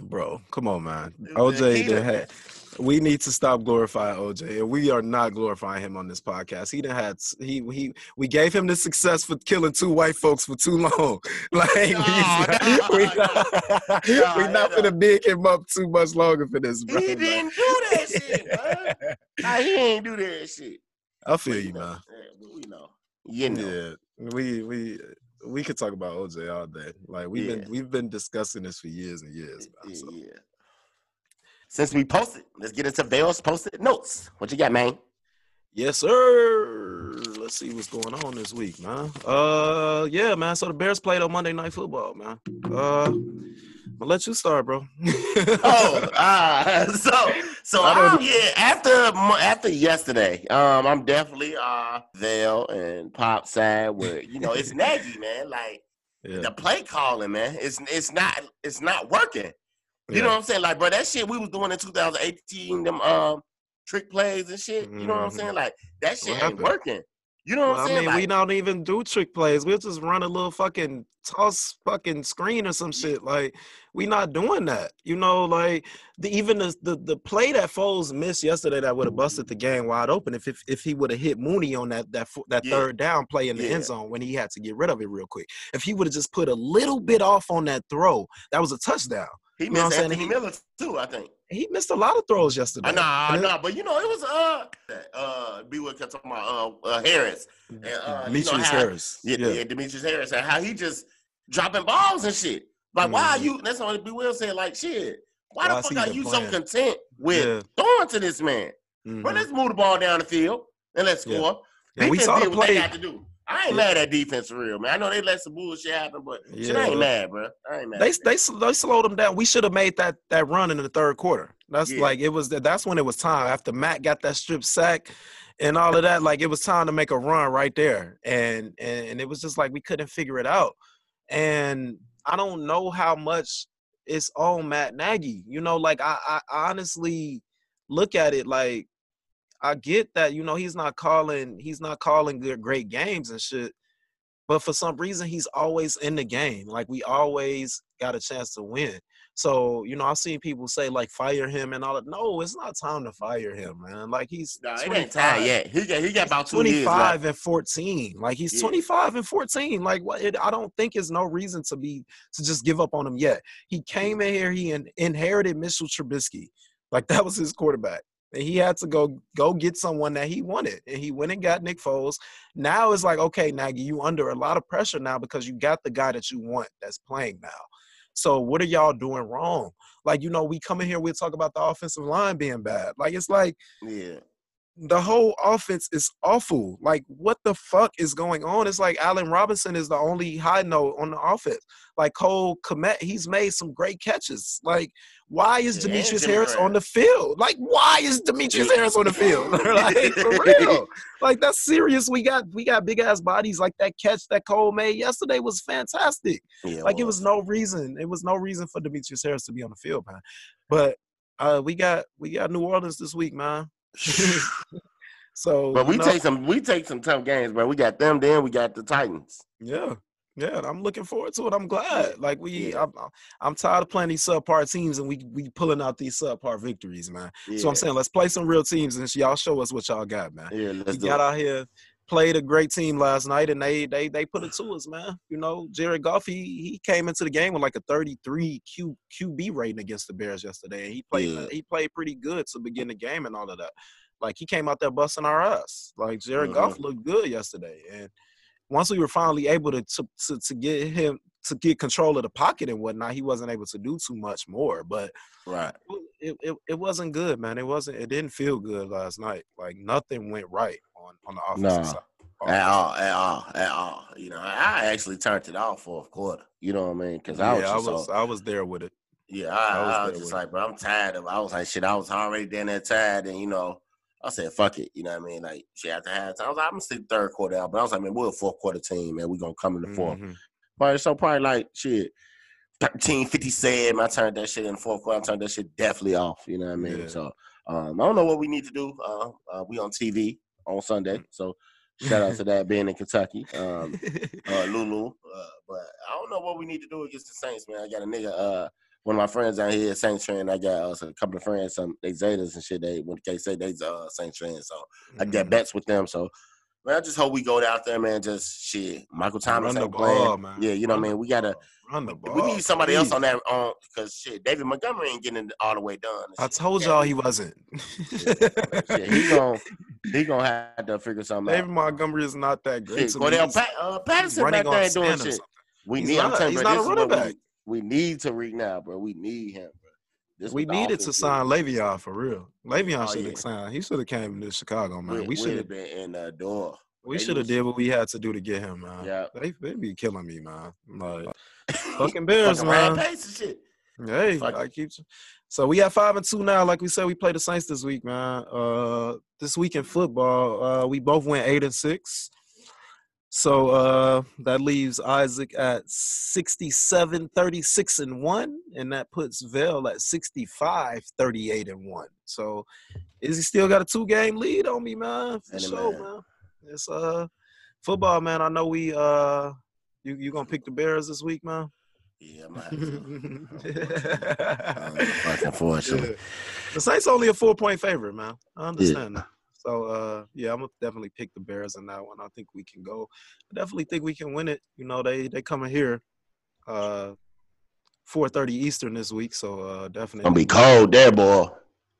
Bro, come on, man. OJ, done had, we need to stop glorifying OJ, and we are not glorifying him on this podcast. He done had he he we gave him the success for killing two white folks for too long. Like we, Nah, not, nah, we nah. not, we not gonna big him up too much longer for this, bro. He didn't do that shit, man. Nah, he ain't do that shit. I feel you, man. yeah, we know. You know. Yeah, we we we could talk about OJ all day. Like we've Yeah. been we've been discussing this for years and years. Man, so. yeah. Since we posted, let's get into Vale's posted notes. What you got, man? Yes, sir. Let's see what's going on this week, man. Uh, yeah, man. So the Bears played on Monday Night Football, man. Uh, I'll let you start, bro. oh, uh, so so um, yeah. After after yesterday, um, I'm definitely uh Vale and Pop side where you know it's Nagy, man. Like yeah, the play calling, man. It's it's not it's not working. You know what I'm saying? Like, bro, that shit we was doing in 2018, them um trick plays and shit. You know what I'm Mhm. saying? Like that shit ain't working. You know what Well, I'm I saying? mean, we don't even do trick plays. We'll just run a little fucking toss fucking screen or some shit. Like we not doing that. You know, like the even the the, the play that Foles missed yesterday that would have busted the game wide open if if, if he would have hit Mooney on that that that Yeah. third down play in the Yeah. end zone when he had to get rid of it real quick. If he would have just put a little bit off on that throw, that was a touchdown. He you know missed Anthony He- Miller too, I think. He missed a lot of throws yesterday. I And know, but you know, it was uh uh B kept talking about uh, uh Harris. And, uh, you know Demetrius how- Harris. Yeah, Yeah. yeah. Demetrius Harris and how he just dropping balls and shit. Like, why are you that's what B Will said, like shit. Why, Why the fuck are you so content with Yeah. throwing to this man? Mhm. Bro, let's move the ball down the field and let's Yeah. score. And we saw the what they had to do. I ain't mad at defense for real, man. I know they let some bullshit happen, but shit, I ain't mad, bro. I ain't mad. they they they slowed them down. We should have made that that run in the third quarter. That's Yeah. like it was. That's when it was time after Matt got that strip sack, and all of that. Like it was time to make a run right there, and and, and it was just like we couldn't figure it out. And I don't know how much it's on Matt Nagy. You know, like I, I honestly look at it like I get that, you know, he's not calling he's not calling good great games and shit. But for some reason he's always in the game. Like we always got a chance to win. So, you know, I've seen people say like fire him and all that. No, it's not time to fire him, man. Like he's it ain't time yet. He got he got about two 25 years and 14. Like he's Yeah. 25 and 14. Like what it, I don't think there's no reason to be to just give up on him yet. He mm. came in here, he in, inherited Mitchell Trubisky. Like that was his quarterback. And he had to go go get someone that he wanted. And he went and got Nick Foles. Now it's like, okay, Nagy, you under a lot of pressure now because you got the guy that you want that's playing now. So what are y'all doing wrong? Like, you know, we come in here, we talk about the offensive line being bad. Like it's like Yeah. the whole offense is awful. Like, what the fuck is going on? It's like Allen Robinson is the only high note on the offense. Like Cole Kmet, he's made some great catches. Like, why is Demetrius Jimmy Harris on the field? Like, why is Demetrius Harris on the field? like, for real. Like, that's serious. We got we got big ass bodies. Like that catch that Cole made yesterday was fantastic. Yeah, Like it was no reason. It was no reason for Demetrius Harris to be on the field, man. But uh, we got we got New Orleans this week, man. So, But we you know, take some we take some tough games, bro. We got them, then we got the Titans. yeah, yeah. and I'm looking forward to it. I'm glad. Like we, Yeah. I'm, I'm tired of playing these subpar teams, and we we pulling out these subpar victories, man. Yeah. So I'm saying, let's play some real teams, and y'all show us what y'all got, man. yeah, We let's do got it. out here, played a great team last night, and they they they put it to us, man. You know, Jared Goff, he he came into the game with like a 33 Q QB rating against the Bears yesterday, and he played Yeah. he played pretty good to begin the game and all of that. Like he came out there busting our ass. Like Jared Goff mm-hmm. looked good yesterday, and once we were finally able to, to to to get him to get control of the pocket and whatnot, he wasn't able to do too much more. But Right. it, it, it wasn't good, man. It wasn't. It didn't feel good last night. Like nothing went right on on the offensive side. At all, at all, at all. You know, I actually turned it off fourth quarter. You know what I mean? Because Yeah, I was I was I was there with it. yeah, I I, was I was just like, bro, I'm tired of. I was like, shit, I was already down there tired, and you know, I said, fuck it. You know what I mean? Like, she shit, after halftime, I was like, I'm gonna sit third quarter out, but I was like, man, we're a fourth quarter team, man. We're gonna come in the 4th Mhm. But so probably like shit. 13 57. I turned that shit in the fourth quarter. I turned that shit definitely off. You know what I mean? Yeah. So um, I don't know what we need to do. Uh, uh, we on TV on Sunday. So shout out to that being in Kentucky. Um, uh, Lulu. Uh, but I don't know what we need to do against the Saints, man. I got a nigga, uh, one of my friends out here, Saints fan. I got uh, a couple of friends, some they Zetas and shit. They when they say they uh, Saints fans, so I got Mhm. bets with them. So man, I just hope we go out there, man. Just shit. Michael Thomas ain't playing. man. Yeah, you know what I mean. We gotta. Run the ball. we need somebody else on that on because shit. David Montgomery ain't getting it all the way done. I told Yeah, y'all he wasn't. shit, he gon' he gonna have to figure something David out. David Montgomery is not that great. Shit, to. Cordell Pat, uh, Patterson back there doing shit. We He's need. I'm telling you, He's bro, not a this is running what back. We, we need Tarik now, bro. We need him, bro. This We needed to sign. Le'Veon for real. Le'Veon Oh, should yeah. have signed. He should have came to Chicago, man. We, We should have been in the door. We should have did what we had to do to get him, man. Yeah. They they be killing me, man. Like fucking Bears, Fucking man. shit. Hey, Fuck I keep. So we have five and two now. Like we said, we play the Saints this week, man. Uh, this week in football, uh, we both went eight and six. So uh, that leaves Isaac at 67, 36 and one, and that puts Vale at 65, 38 and one. So is he still got a two game lead on me, man? For Any sure, man. man. It's uh football, man. I know we uh you you gonna pick the Bears this week, man? Yeah, Fucking unfortunately. Yeah. The Saints only a four point favorite, man. I understand that. So uh yeah, I'm gonna definitely pick the Bears in that one. I think we can go. I definitely think we can win it. You know, they they coming here uh 4:30 Eastern this week, so uh definitely Gonna be cold there, boy.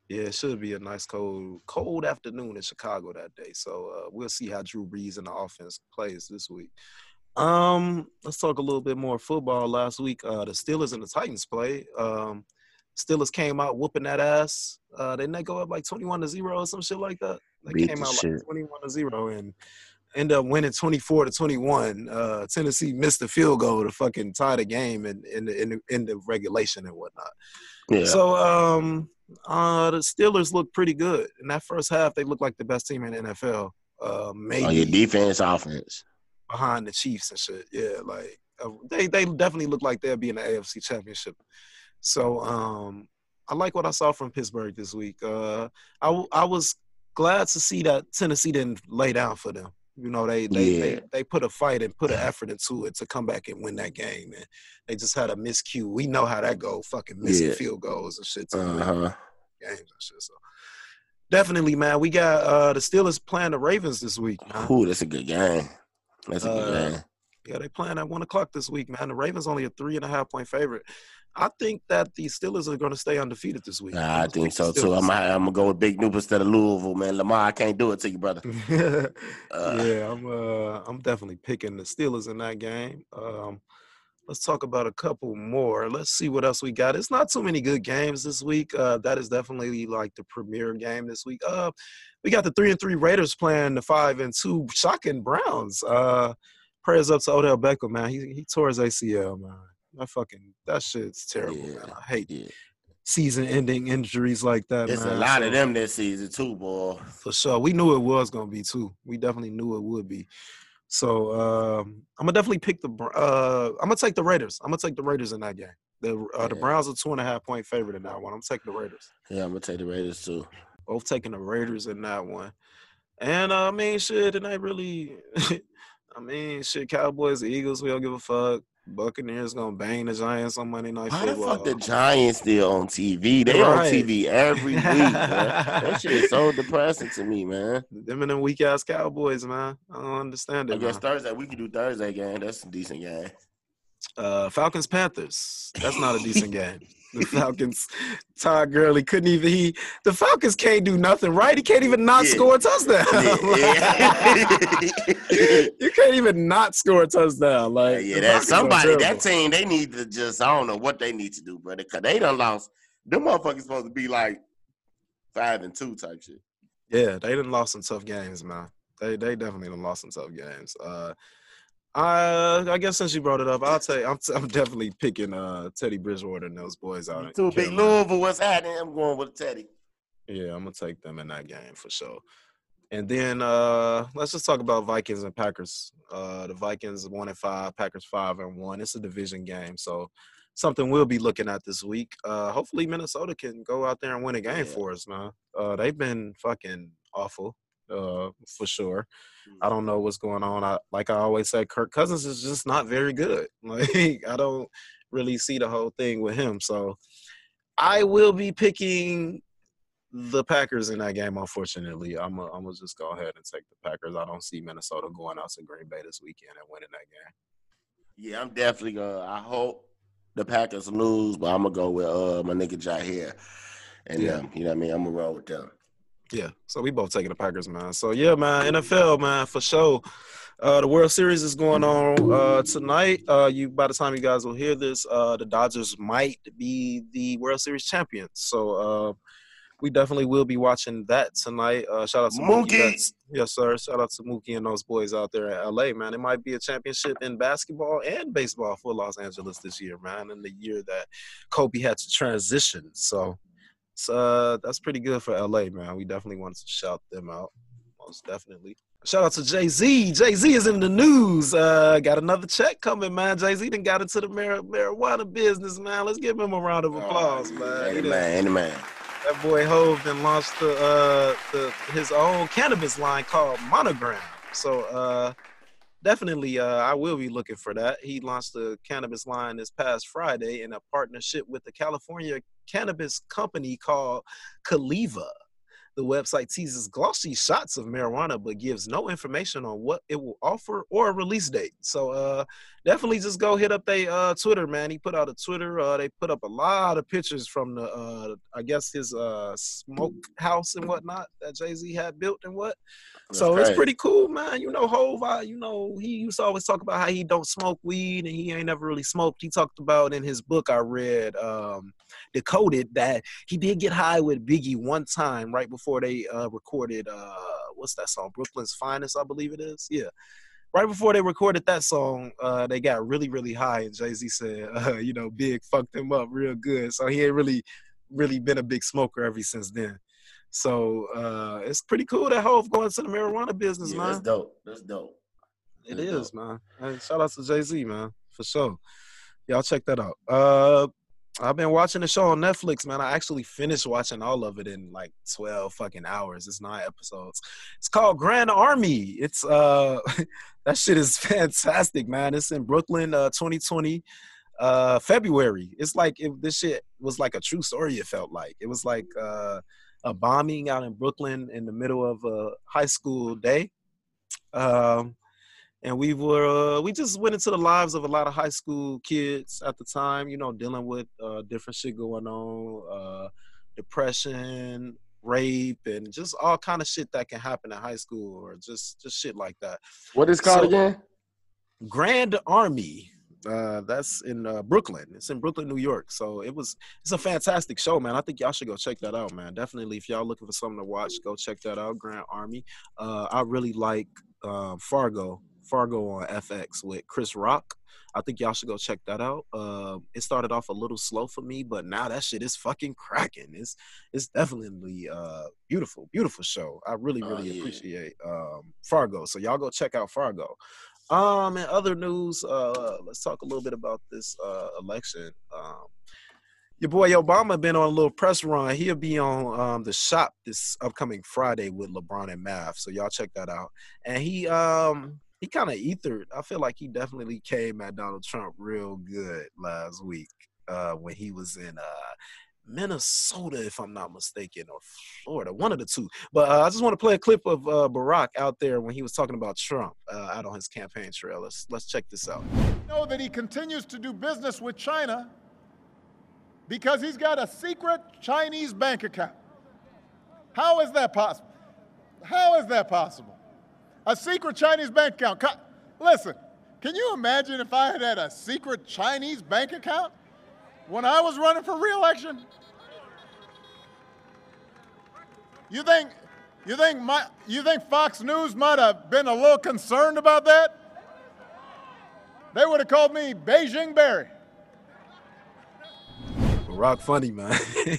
Yeah, it should be a nice cold cold afternoon in Chicago that day. So uh we'll see how Drew Brees and the offense plays this week. Um, let's talk a little bit more football. Last week, uh, the Steelers and the Titans play. Um, Steelers came out whooping that ass. Uh, didn't they go up like twenty-one to zero or some shit like that? They Beat came the out shit. like twenty-one to zero, and end up winning 24 to 21. Uh, Tennessee missed the field goal to fucking tie the game in in the, in the, in the regulation and whatnot. Yeah. So um, uh, the Steelers look pretty good in that first half. They look like the best team in the NFL. Uh, maybe on your defense, offense. behind the Chiefs and shit. Yeah, like uh, they they definitely look like they'll be in the AFC Championship. So um, I like what I saw from Pittsburgh this week. Uh, I w- I was glad to see that Tennessee didn't lay down for them. You know, they they, Yeah. they they put a fight and put an effort into it to come back and win that game. And they just had a miscue. We know how that go. Fucking missing Yeah. field goals and shit to Uh win huh. games and shit. So definitely, man, we got uh the Steelers playing the Ravens this week. Man. Ooh, that's a good game. That's a good Uh, game. Yeah, they playing at one o'clock this week, man. The Ravens only a three and a half point favorite. I think that the Steelers are going to stay undefeated this week. Nah, I think so too. I'm I'm gonna go with Big Noob instead of Louisville, man. Lamar, I can't do it to you, brother. Uh, yeah, I'm. Uh, I'm definitely picking the Steelers in that game. Um, let's talk about a couple more. Let's see what else we got. It's not too many good games this week. Uh, that is definitely like the premier game this week. Uh, we got the three and three Raiders playing the five and two shocking Browns. Uh, prayers up to Odell Beckham, man. He he tore his ACL, man. That fucking that shit's terrible, Yeah, man. I hate yeah. season-ending injuries like that. It's a lot So- of them this season too, boy. for sure. We knew it was gonna be too. We definitely knew it would be. So um, I'm gonna definitely pick the. Uh, I'm gonna take the Raiders. I'm gonna take the Raiders in that game. The uh, the Yeah. Browns are two and a half point favorite in that one. I'm taking the Raiders. Yeah, I'm gonna take the Raiders too. Both taking the Raiders in that one. And uh, I mean, shit, it ain't really. I mean, shit, Cowboys, Eagles, we don't give a fuck. Buccaneers gonna bang the Giants on Monday Night How the Football. fuck the Giants still on TV? They Right. on TV every week, man. That shit is so depressing to me, man. Them and them weak ass Cowboys, man. I don't understand I it. guess man. Thursday we can do Thursday game. That's a decent game. Uh, Falcons Panthers. That's not a decent game. The Falcons, Todd Gurley couldn't even he. The Falcons can't do nothing right. He can't even not Yeah. score a touchdown. Yeah. you can't even not score a touchdown. Like yeah, that somebody, that team, they need to just, I don't know what they need to do, brother, because they done lost. Them motherfuckers supposed to be like five and two type shit. Yeah, they didn't lost some tough games, man. They they definitely done lost some tough games. Uh, I I guess since you brought it up, I'll tell you, I'm I'm definitely picking uh Teddy Bridgewater and those boys out. Too big Louisville, what's happening? I'm going with Teddy. Yeah, I'm gonna take them in that game for sure. And then uh let's just talk about Vikings and Packers. Uh the Vikings one and five, Packers five and one. It's a division game, so something we'll be looking at this week. Uh hopefully Minnesota can go out there and win a game Yeah. for us, man. Uh they've been fucking awful, uh, for sure. I don't know what's going on. I like I always say, Kirk Cousins is just not very good. Like I don't really see the whole thing with him. So I will be picking the Packers in that game. Unfortunately, I'm gonna I'm gonna just go ahead and take the Packers. I don't see Minnesota going out to Green Bay this weekend and winning that game. Yeah, I'm definitely gonna. I hope the Packers lose, but I'm gonna go with uh my nigga Jaire. And Yeah. um, you know what I mean? I'm gonna roll with them. Yeah, so we both taking the Packers, man. So yeah, man, NFL, man, for sure. Uh, the World Series is going on uh, tonight. Uh, you by the time you guys will hear this, uh, the Dodgers might be the World Series champions. So uh, we definitely will be watching that tonight. Uh, shout out to Mookie. Mookie. Yes, sir. Shout out to Mookie and those boys out there in LA, man. It might be a championship in basketball and baseball for Los Angeles this year, man. In the year that Kobe had to transition. So so uh, that's pretty good for LA, man. We definitely want to shout them out, most definitely. Shout out to Jay Z. Jay Z is in the news. Uh, got another check coming, man. Jay Z done got into the mar- marijuana business, man. Let's give him a round of applause, man. He Any man, any man. that boy Hove then launched the, uh, the his own cannabis line called Monogram. So uh, definitely, uh, I will be looking for that. He launched the cannabis line this past Friday in a partnership with the California cannabis company called Caliva. The website teases glossy shots of marijuana, but gives no information on what it will offer or a release date. So uh, definitely just go hit up their uh, Twitter, man. He put out a Twitter. Uh, they put up a lot of pictures from the, uh, I guess his uh, smoke house and whatnot that Jay Z had built and what. So it's pretty cool, man. You know, Hove, I, you know, he used to always talk about how he don't smoke weed and he ain't never really smoked. He talked about in his book I read, um, Decoded, that he did get high with Biggie one time right before before they uh, recorded uh, what's that song? Brooklyn's Finest, I believe it is. Yeah. Right before they recorded that song, uh, they got really, really high, and Jay Z said, uh, you know, Big fucked him up real good. So he ain't really, really been a big smoker ever since then. So uh, it's pretty cool that Hove going to the marijuana business, Yeah, man. that's dope. That's dope. It That's is, man. Hey, shout out to Jay Z, man, for sure. Y'all check that out. Uh, I've been watching the show on Netflix, man. I actually finished watching all of it in like twelve fucking hours. It's nine episodes. It's called Grand Army. It's uh, that shit is fantastic, man. It's in Brooklyn, uh, 2020, uh, February. It's like if this shit was like a true story. It felt like it was like uh, a bombing out in Brooklyn in the middle of a high school day. Um, and we were uh, we just went into the lives of a lot of high school kids at the time you know dealing with uh, different shit going on uh, depression rape and just all kind of shit that can happen in high school or just just shit like that What is called So- again? grand army uh, that's in uh, brooklyn. It's in brooklyn new york. So it was it's a fantastic show man. I think y'all should go check that out man. Definitely if y'all looking for something to watch go check that out grand army. Uh, i really like um, fargo fargo on fx with chris rock. I think y'all should go check that out. Uh, it started off a little slow for me but now that shit is fucking cracking. It's it's definitely uh beautiful beautiful show. I really Oh, really yeah. appreciate um fargo. So y'all go check out fargo um, in other news, uh, let's talk a little bit about this uh, election. Um, your boy Obama been on a little press run. He'll be on um, the shop this upcoming Friday with LeBron and Mav. So y'all check that out. And he um he kind of ethered. I feel like he definitely came at Donald Trump real good last week uh, when he was in uh, Minnesota, if I'm not mistaken, or Florida, one of the two. But uh, I just want to play a clip of uh, Barack out there when he was talking about Trump uh, out on his campaign trail. Let's let's check this out. know that he continues to do business with China because he's got a secret Chinese bank account. How is that possible? How is that possible? A secret Chinese bank account. Listen, can you imagine if I had had a secret Chinese bank account when I was running for reelection? You think you think my you think Fox News might have been a little concerned about that? They would have called me Beijing Barry. Rock funny man.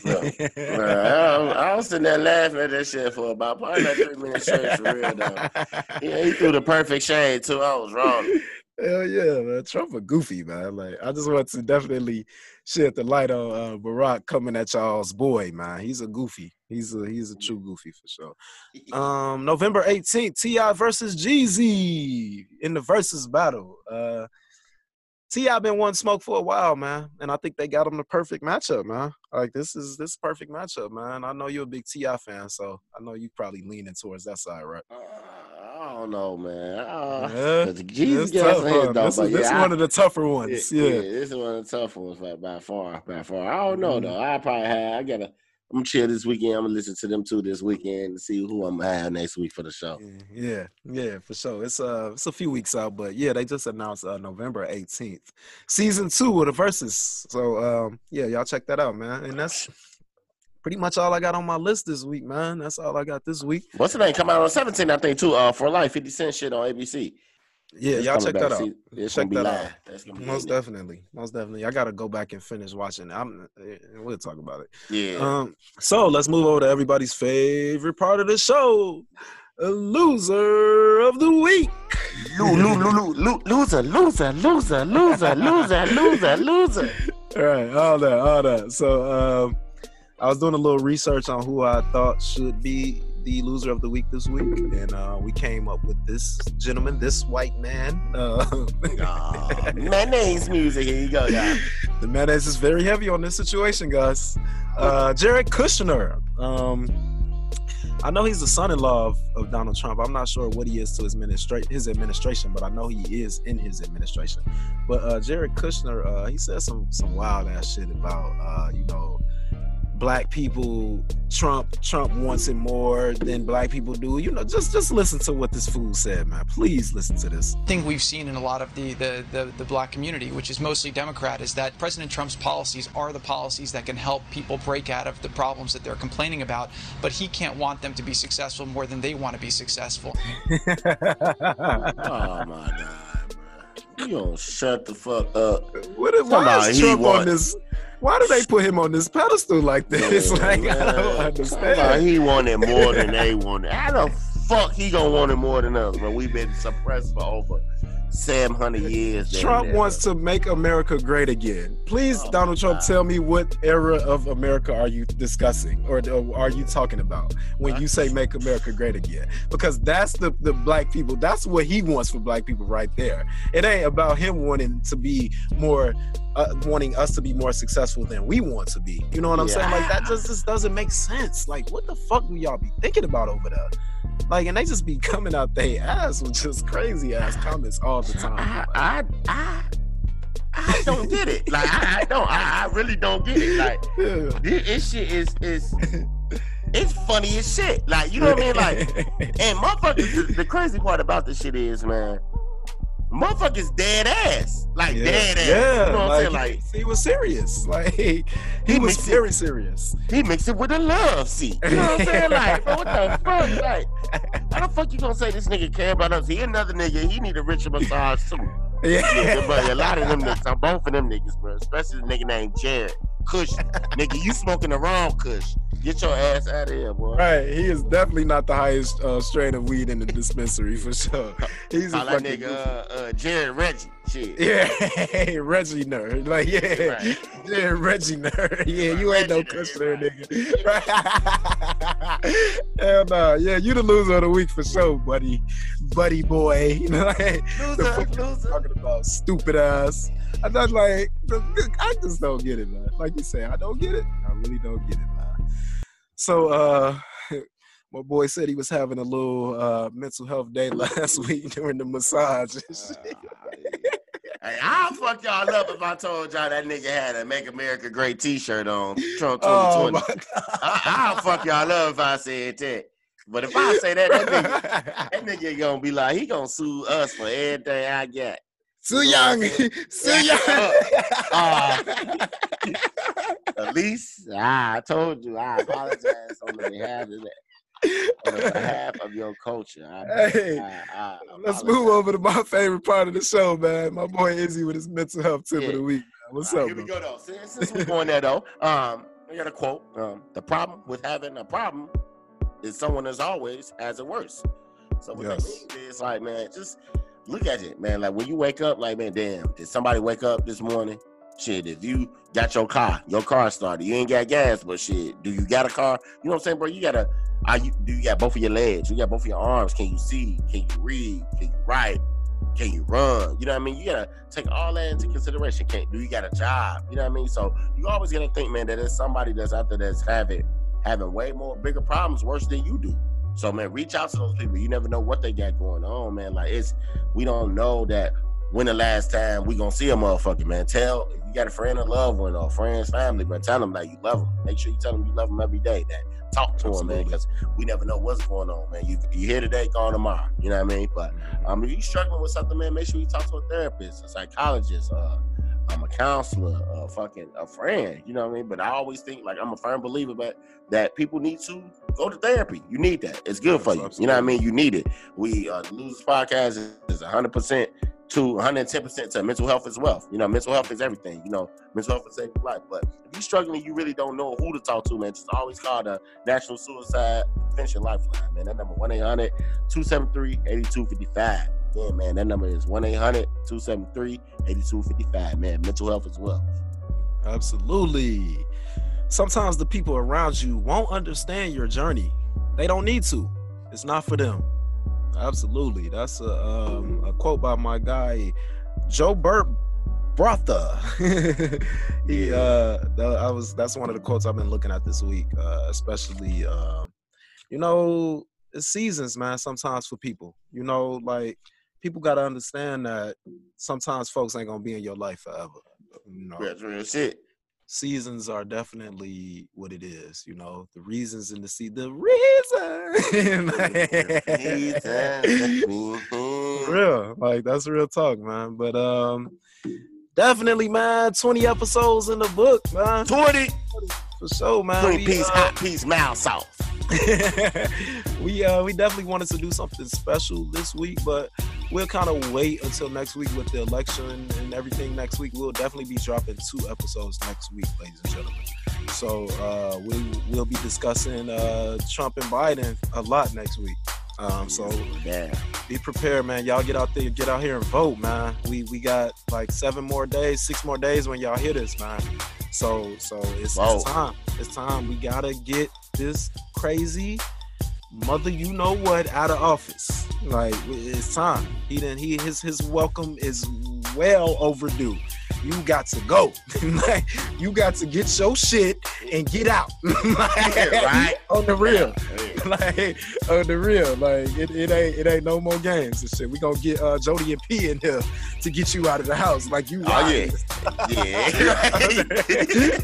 Man, I, I was sitting there laughing at that shit for about probably like three minutes straight for real though. Yeah, he threw the perfect shade too. I was wrong. Hell yeah, man. Trump a goofy, man. Like I just want to definitely shed the light on uh, Barack coming at y'all's boy, man. He's a goofy. He's a he's a true goofy for sure. Um, November 18th, Ti versus Jeezy in the Verzuz battle. Uh, Ti been wanting smoke for a while, man, and I think they got him the perfect matchup, man. Like this is this perfect matchup, man. I know you're a big Ti fan, so I know you probably leaning towards that side, right? Uh, don't know, man. Uh, Yeah, Jesus tough, huh? though, This is, this is yeah, I- one of the tougher ones. yeah, Yeah. this is one of the tough ones, like by far, by far. I don't know Mhm. though. I probably have. I gotta. I'm gonna chill this weekend. I'm gonna listen to them too this weekend and see who I'm gonna have next week for the show. Yeah, yeah, for sure. It's uh it's a few weeks out, but yeah, they just announced uh, November 18th. Season two of the Verzuz. So um yeah, y'all check that out, man. And that's pretty much all I got on my list this week, man. That's all I got this week. What's the name? Come out on 17, I think too. Uh, for life, 50 Cent shit on ABC. Yeah, It's y'all check that out. See, Check that out. That's Most in definitely. Most definitely. I gotta go back and finish watching. I'm eh, we'll talk about it. Yeah. Um, so let's move over to everybody's favorite part of the show. A loser of the week. Lo- lo- lo- lo- loser, loser, loser, loser, loser, loser, loser. All right, all that, all that. So um, I was doing a little research on who I thought should be the loser of the week this week, and uh, we came up with this gentleman, this white man. Uh, Aw, mayonnaise music. Here you go, y'all. the mayonnaise is very heavy on this situation, guys. Uh, Jared Kushner. Um, I know he's the son-in-law of, of Donald Trump. I'm not sure what he is to his administration, his administration, but I know he is in his administration. But uh, Jared Kushner, uh, he said some some wild ass shit about uh, you know black people Trump Trump wants it more than black people do. You know, just just listen to what this fool said, man. Please listen to this. thing we've seen in a lot of the, the, the, the black community, which is mostly Democrat, is that President Trump's policies are the policies that can help people break out of the problems that they're complaining about, but he can't want them to be successful more than they want to be successful. Oh my god. You don't shut the fuck up. what if, why is he Trump want- on this? Why do they put him on this pedestal like this? Man, like I don't understand. He wanted more than they wanted. How the fuck he gonna want it more than us, bro? We've been suppressed for over seven hundred years. Trump wants to make America great again. Please, Oh, Donald Trump, God. tell me what era of America are you discussing or, or are you talking about when you say make America great again? Because that's the, the black people, that's what he wants for black people right there. It ain't about him wanting to be more, uh, wanting us to be more successful than we want to be. You know what I'm saying? Like that just, just doesn't make sense. Like, what the fuck do y'all be thinking about over there? Like, and they just be coming out their ass with just crazy ass comments all the time. I, I, I, I don't get it. Like I, I don't. I, I really don't get it. Like Yeah. this, this shit is is it's funny as shit. Like you know what I mean? Like and motherfuckers. The, the crazy part about this shit is, man, motherfuckers dead ass. Like dead ass. Yeah, you know what I'm saying? like, Like he, he was serious. Like he, He was mixed it- very serious. he mixed it with a love seat. You know what I'm saying? Like, bro, what the fuck? Like, how the fuck you gonna say this nigga care about us? He another nigga. He need a Richard massage too. Yeah, but a lot of them niggas, I'm both of them niggas, bro. Especially the nigga named Jared. Kush. nigga, you smoking the wrong Kush. Get your ass out of here, boy. right. He is definitely not the highest uh, strain of weed in the dispensary for sure. He's a Call that fucking nigga uh, uh, Jared Reggie. Shit. yeah, Reggie nerd. Like yeah, Right. yeah, Reggie nerd. Yeah, you ain't no customer, nigga. Right. Hell no. Yeah, you the loser of the week for sure, buddy, buddy boy. You know, like, Loser, loser. talking about stupid ass. I thought like I just don't get it, man. Like you say, I don't get it. I really don't get it, man. So uh my boy said he was having a little uh mental health day last week during the massage. shit. Hey, I'll fuck y'all up if I told y'all that nigga had a Make America Great t-shirt on. Trump 2020. oh I, I'll fuck y'all up if I said that. But if I say that, that nigga, that nigga gonna be like, he gonna sue us for everything I got. Too young. Too young. Uh, At least I told you, I apologize on the behalf of that, on behalf of your culture. I, Hey, I, I Let's move over to my favorite part of the show, man. My boy Izzy with his mental health tip Yeah. of the week. man. What's All up, right, here we go though. Since, since we're going there though, um, I got a quote. Um, the problem with having a problem is someone is always has it worse. So what Yes. that means is like, man, just look at it, man. Like when you wake up, like, man, damn, did somebody wake up this morning? Shit, if you got your car, your car started, you ain't got gas, but shit, do you got a car? You know what I'm saying, bro? You gotta, are you, do you got both of your legs? You got both of your arms? Can you see? Can you read? Can you write? Can you run? You know what I mean? You gotta take all that into consideration. Can't do you got a job? You know what I mean? So you always gotta think, man, that there's somebody that's out there that's having having way more bigger problems worse than you do. So man, reach out to those people. You never know what they got going on, man. Like it's we don't know that when the last time we gonna see a motherfucker, man. Tell got a friend or loved one or friends, family, but tell them that you love them. Make sure you tell them you love them every day. That talk to them, man, because we never know what's going on, man. You you here today, gone tomorrow. You know what I mean? But um, if you struggling with something, man, make sure you talk to a therapist, a psychologist, uh, I'm a counselor, a fucking a friend. You know what I mean? But I always think like I'm a firm believer, but that people need to go to therapy. You need that. It's good for you. You know what I mean? You need it. We uh, Losers Podcast is, is 100 percent to 110 percent to mental health as well. You know, mental health is everything. You know, mental health is saving life. But if you're struggling, you really don't know who to talk to, man. Just always call the National Suicide Prevention Lifeline, man. That number 1 800 273 8255. Yeah, man, that number is 1 800 273 8255. Man, mental health as well. Absolutely. Sometimes the people around you won't understand your journey. They don't need to. It's not for them. Absolutely. That's a um, a quote by my guy Joe Burt Brotha. he Yeah. uh I was that's one of the quotes I've been looking at this week, uh, especially um you know, it's seasons, man, sometimes for people. You know, like people got to understand that sometimes folks ain't going to be in your life forever. You know? That's real shit. Seasons are definitely what it is. You know, the reasons in the sea, the reason. real, like that's real talk, man. But um, definitely, man. Twenty episodes in the book, man. Twenty for sure, man. We, peas, uh, hot peas, mild sauce. we uh we definitely wanted to do something special this week, but we'll kind of wait until next week with the election and everything. Next week, we'll definitely be dropping two episodes next week, ladies and gentlemen. So uh, we we'll be discussing uh, Trump and Biden a lot next week. Um, so Yeah. be prepared, man. Y'all get out there, get out here and vote, man. We we got like seven more days, six more days when y'all hear this, man. So so it's, it's time. It's time. We gotta get this crazy mother you know what out of office. Like it's time. He didn't he his his welcome is well overdue. You got to go. like, you got to get your shit and get out. Like, right. On the real like on the real, like it, it ain't it ain't no more games and shit. We gonna get uh, Jody and P in here to get you out of the house, like you. Oh yeah. Yeah.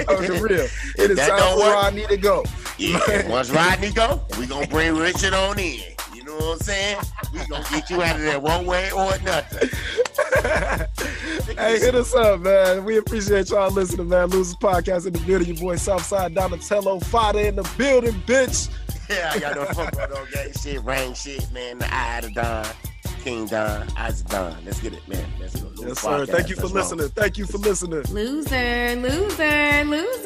on the real, it is That time for work. Rodney to go. Yeah, once Rodney go, we gonna bring Richard on in. You know what I'm saying? We gonna get you out of there one way or another. hey, hit us up, man. We appreciate y'all listening, man. Losers Podcast in the building. Your boy Southside Donatello Fada in the building, bitch. Yeah, I got no fuck with no gang shit, rain shit, man. The eye of the Don, King Don, Eyes of Don. Let's get it, man. Let's go. Yes, sir. Thank you for Let's roll. listening. Thank you for listening. Loser, loser, loser.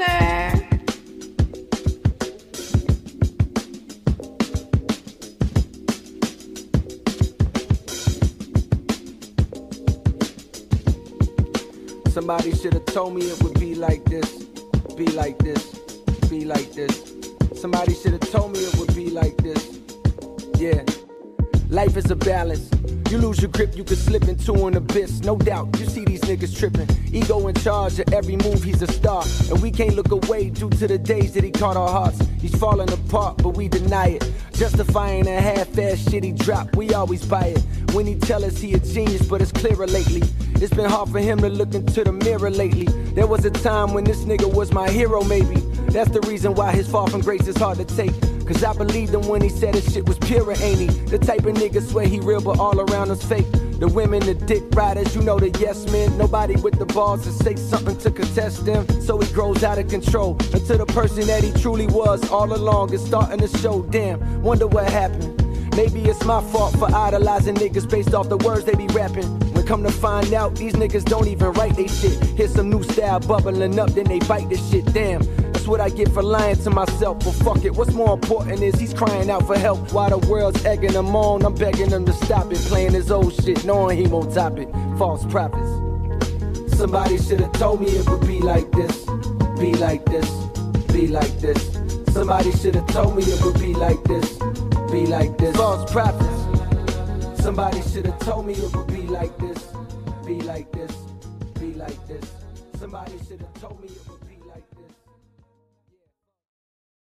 Somebody should have told me it would be like this, be like this, be like this. Somebody should have told me it would be like this. Yeah. Life is a balance. You lose your grip, you can slip into an abyss. No doubt, you see these niggas tripping. Ego in charge of every move, he's a star. And we can't look away due to the days that he caught our hearts. He's falling apart, but we deny it. Justifying a half-ass shit he dropped, we always buy it. When he tell us he a genius, but it's clearer lately. It's been hard for him to look into the mirror lately. There was a time when this nigga was my hero, maybe. That's the reason why his fall from grace is hard to take. Cause I believed him when he said his shit was pure, ain't he? The type of nigga swear he real, but all around us fake. The women, the dick riders, you know the yes men. Nobody with the balls to say something to contest them. So he grows out of control until the person that he truly was all along is starting to show. Damn, wonder what happened. Maybe it's my fault for idolizing niggas based off the words they be rapping. Come to find out, these niggas don't even write they shit. Here's some new style bubbling up, then they bite this shit. Damn, that's what I get for lying to myself. But fuck it, what's more important is he's crying out for help. While the world's egging him on, I'm begging him to stop it. Playing his old shit, knowing he won't top it. False prophets. Somebody should have told me it would be like this, be like this, be like this. Somebody should have told me it would be like this, be like this. False prophets. Somebody should have told me it would be like this, like this, be like this. Somebody should have told me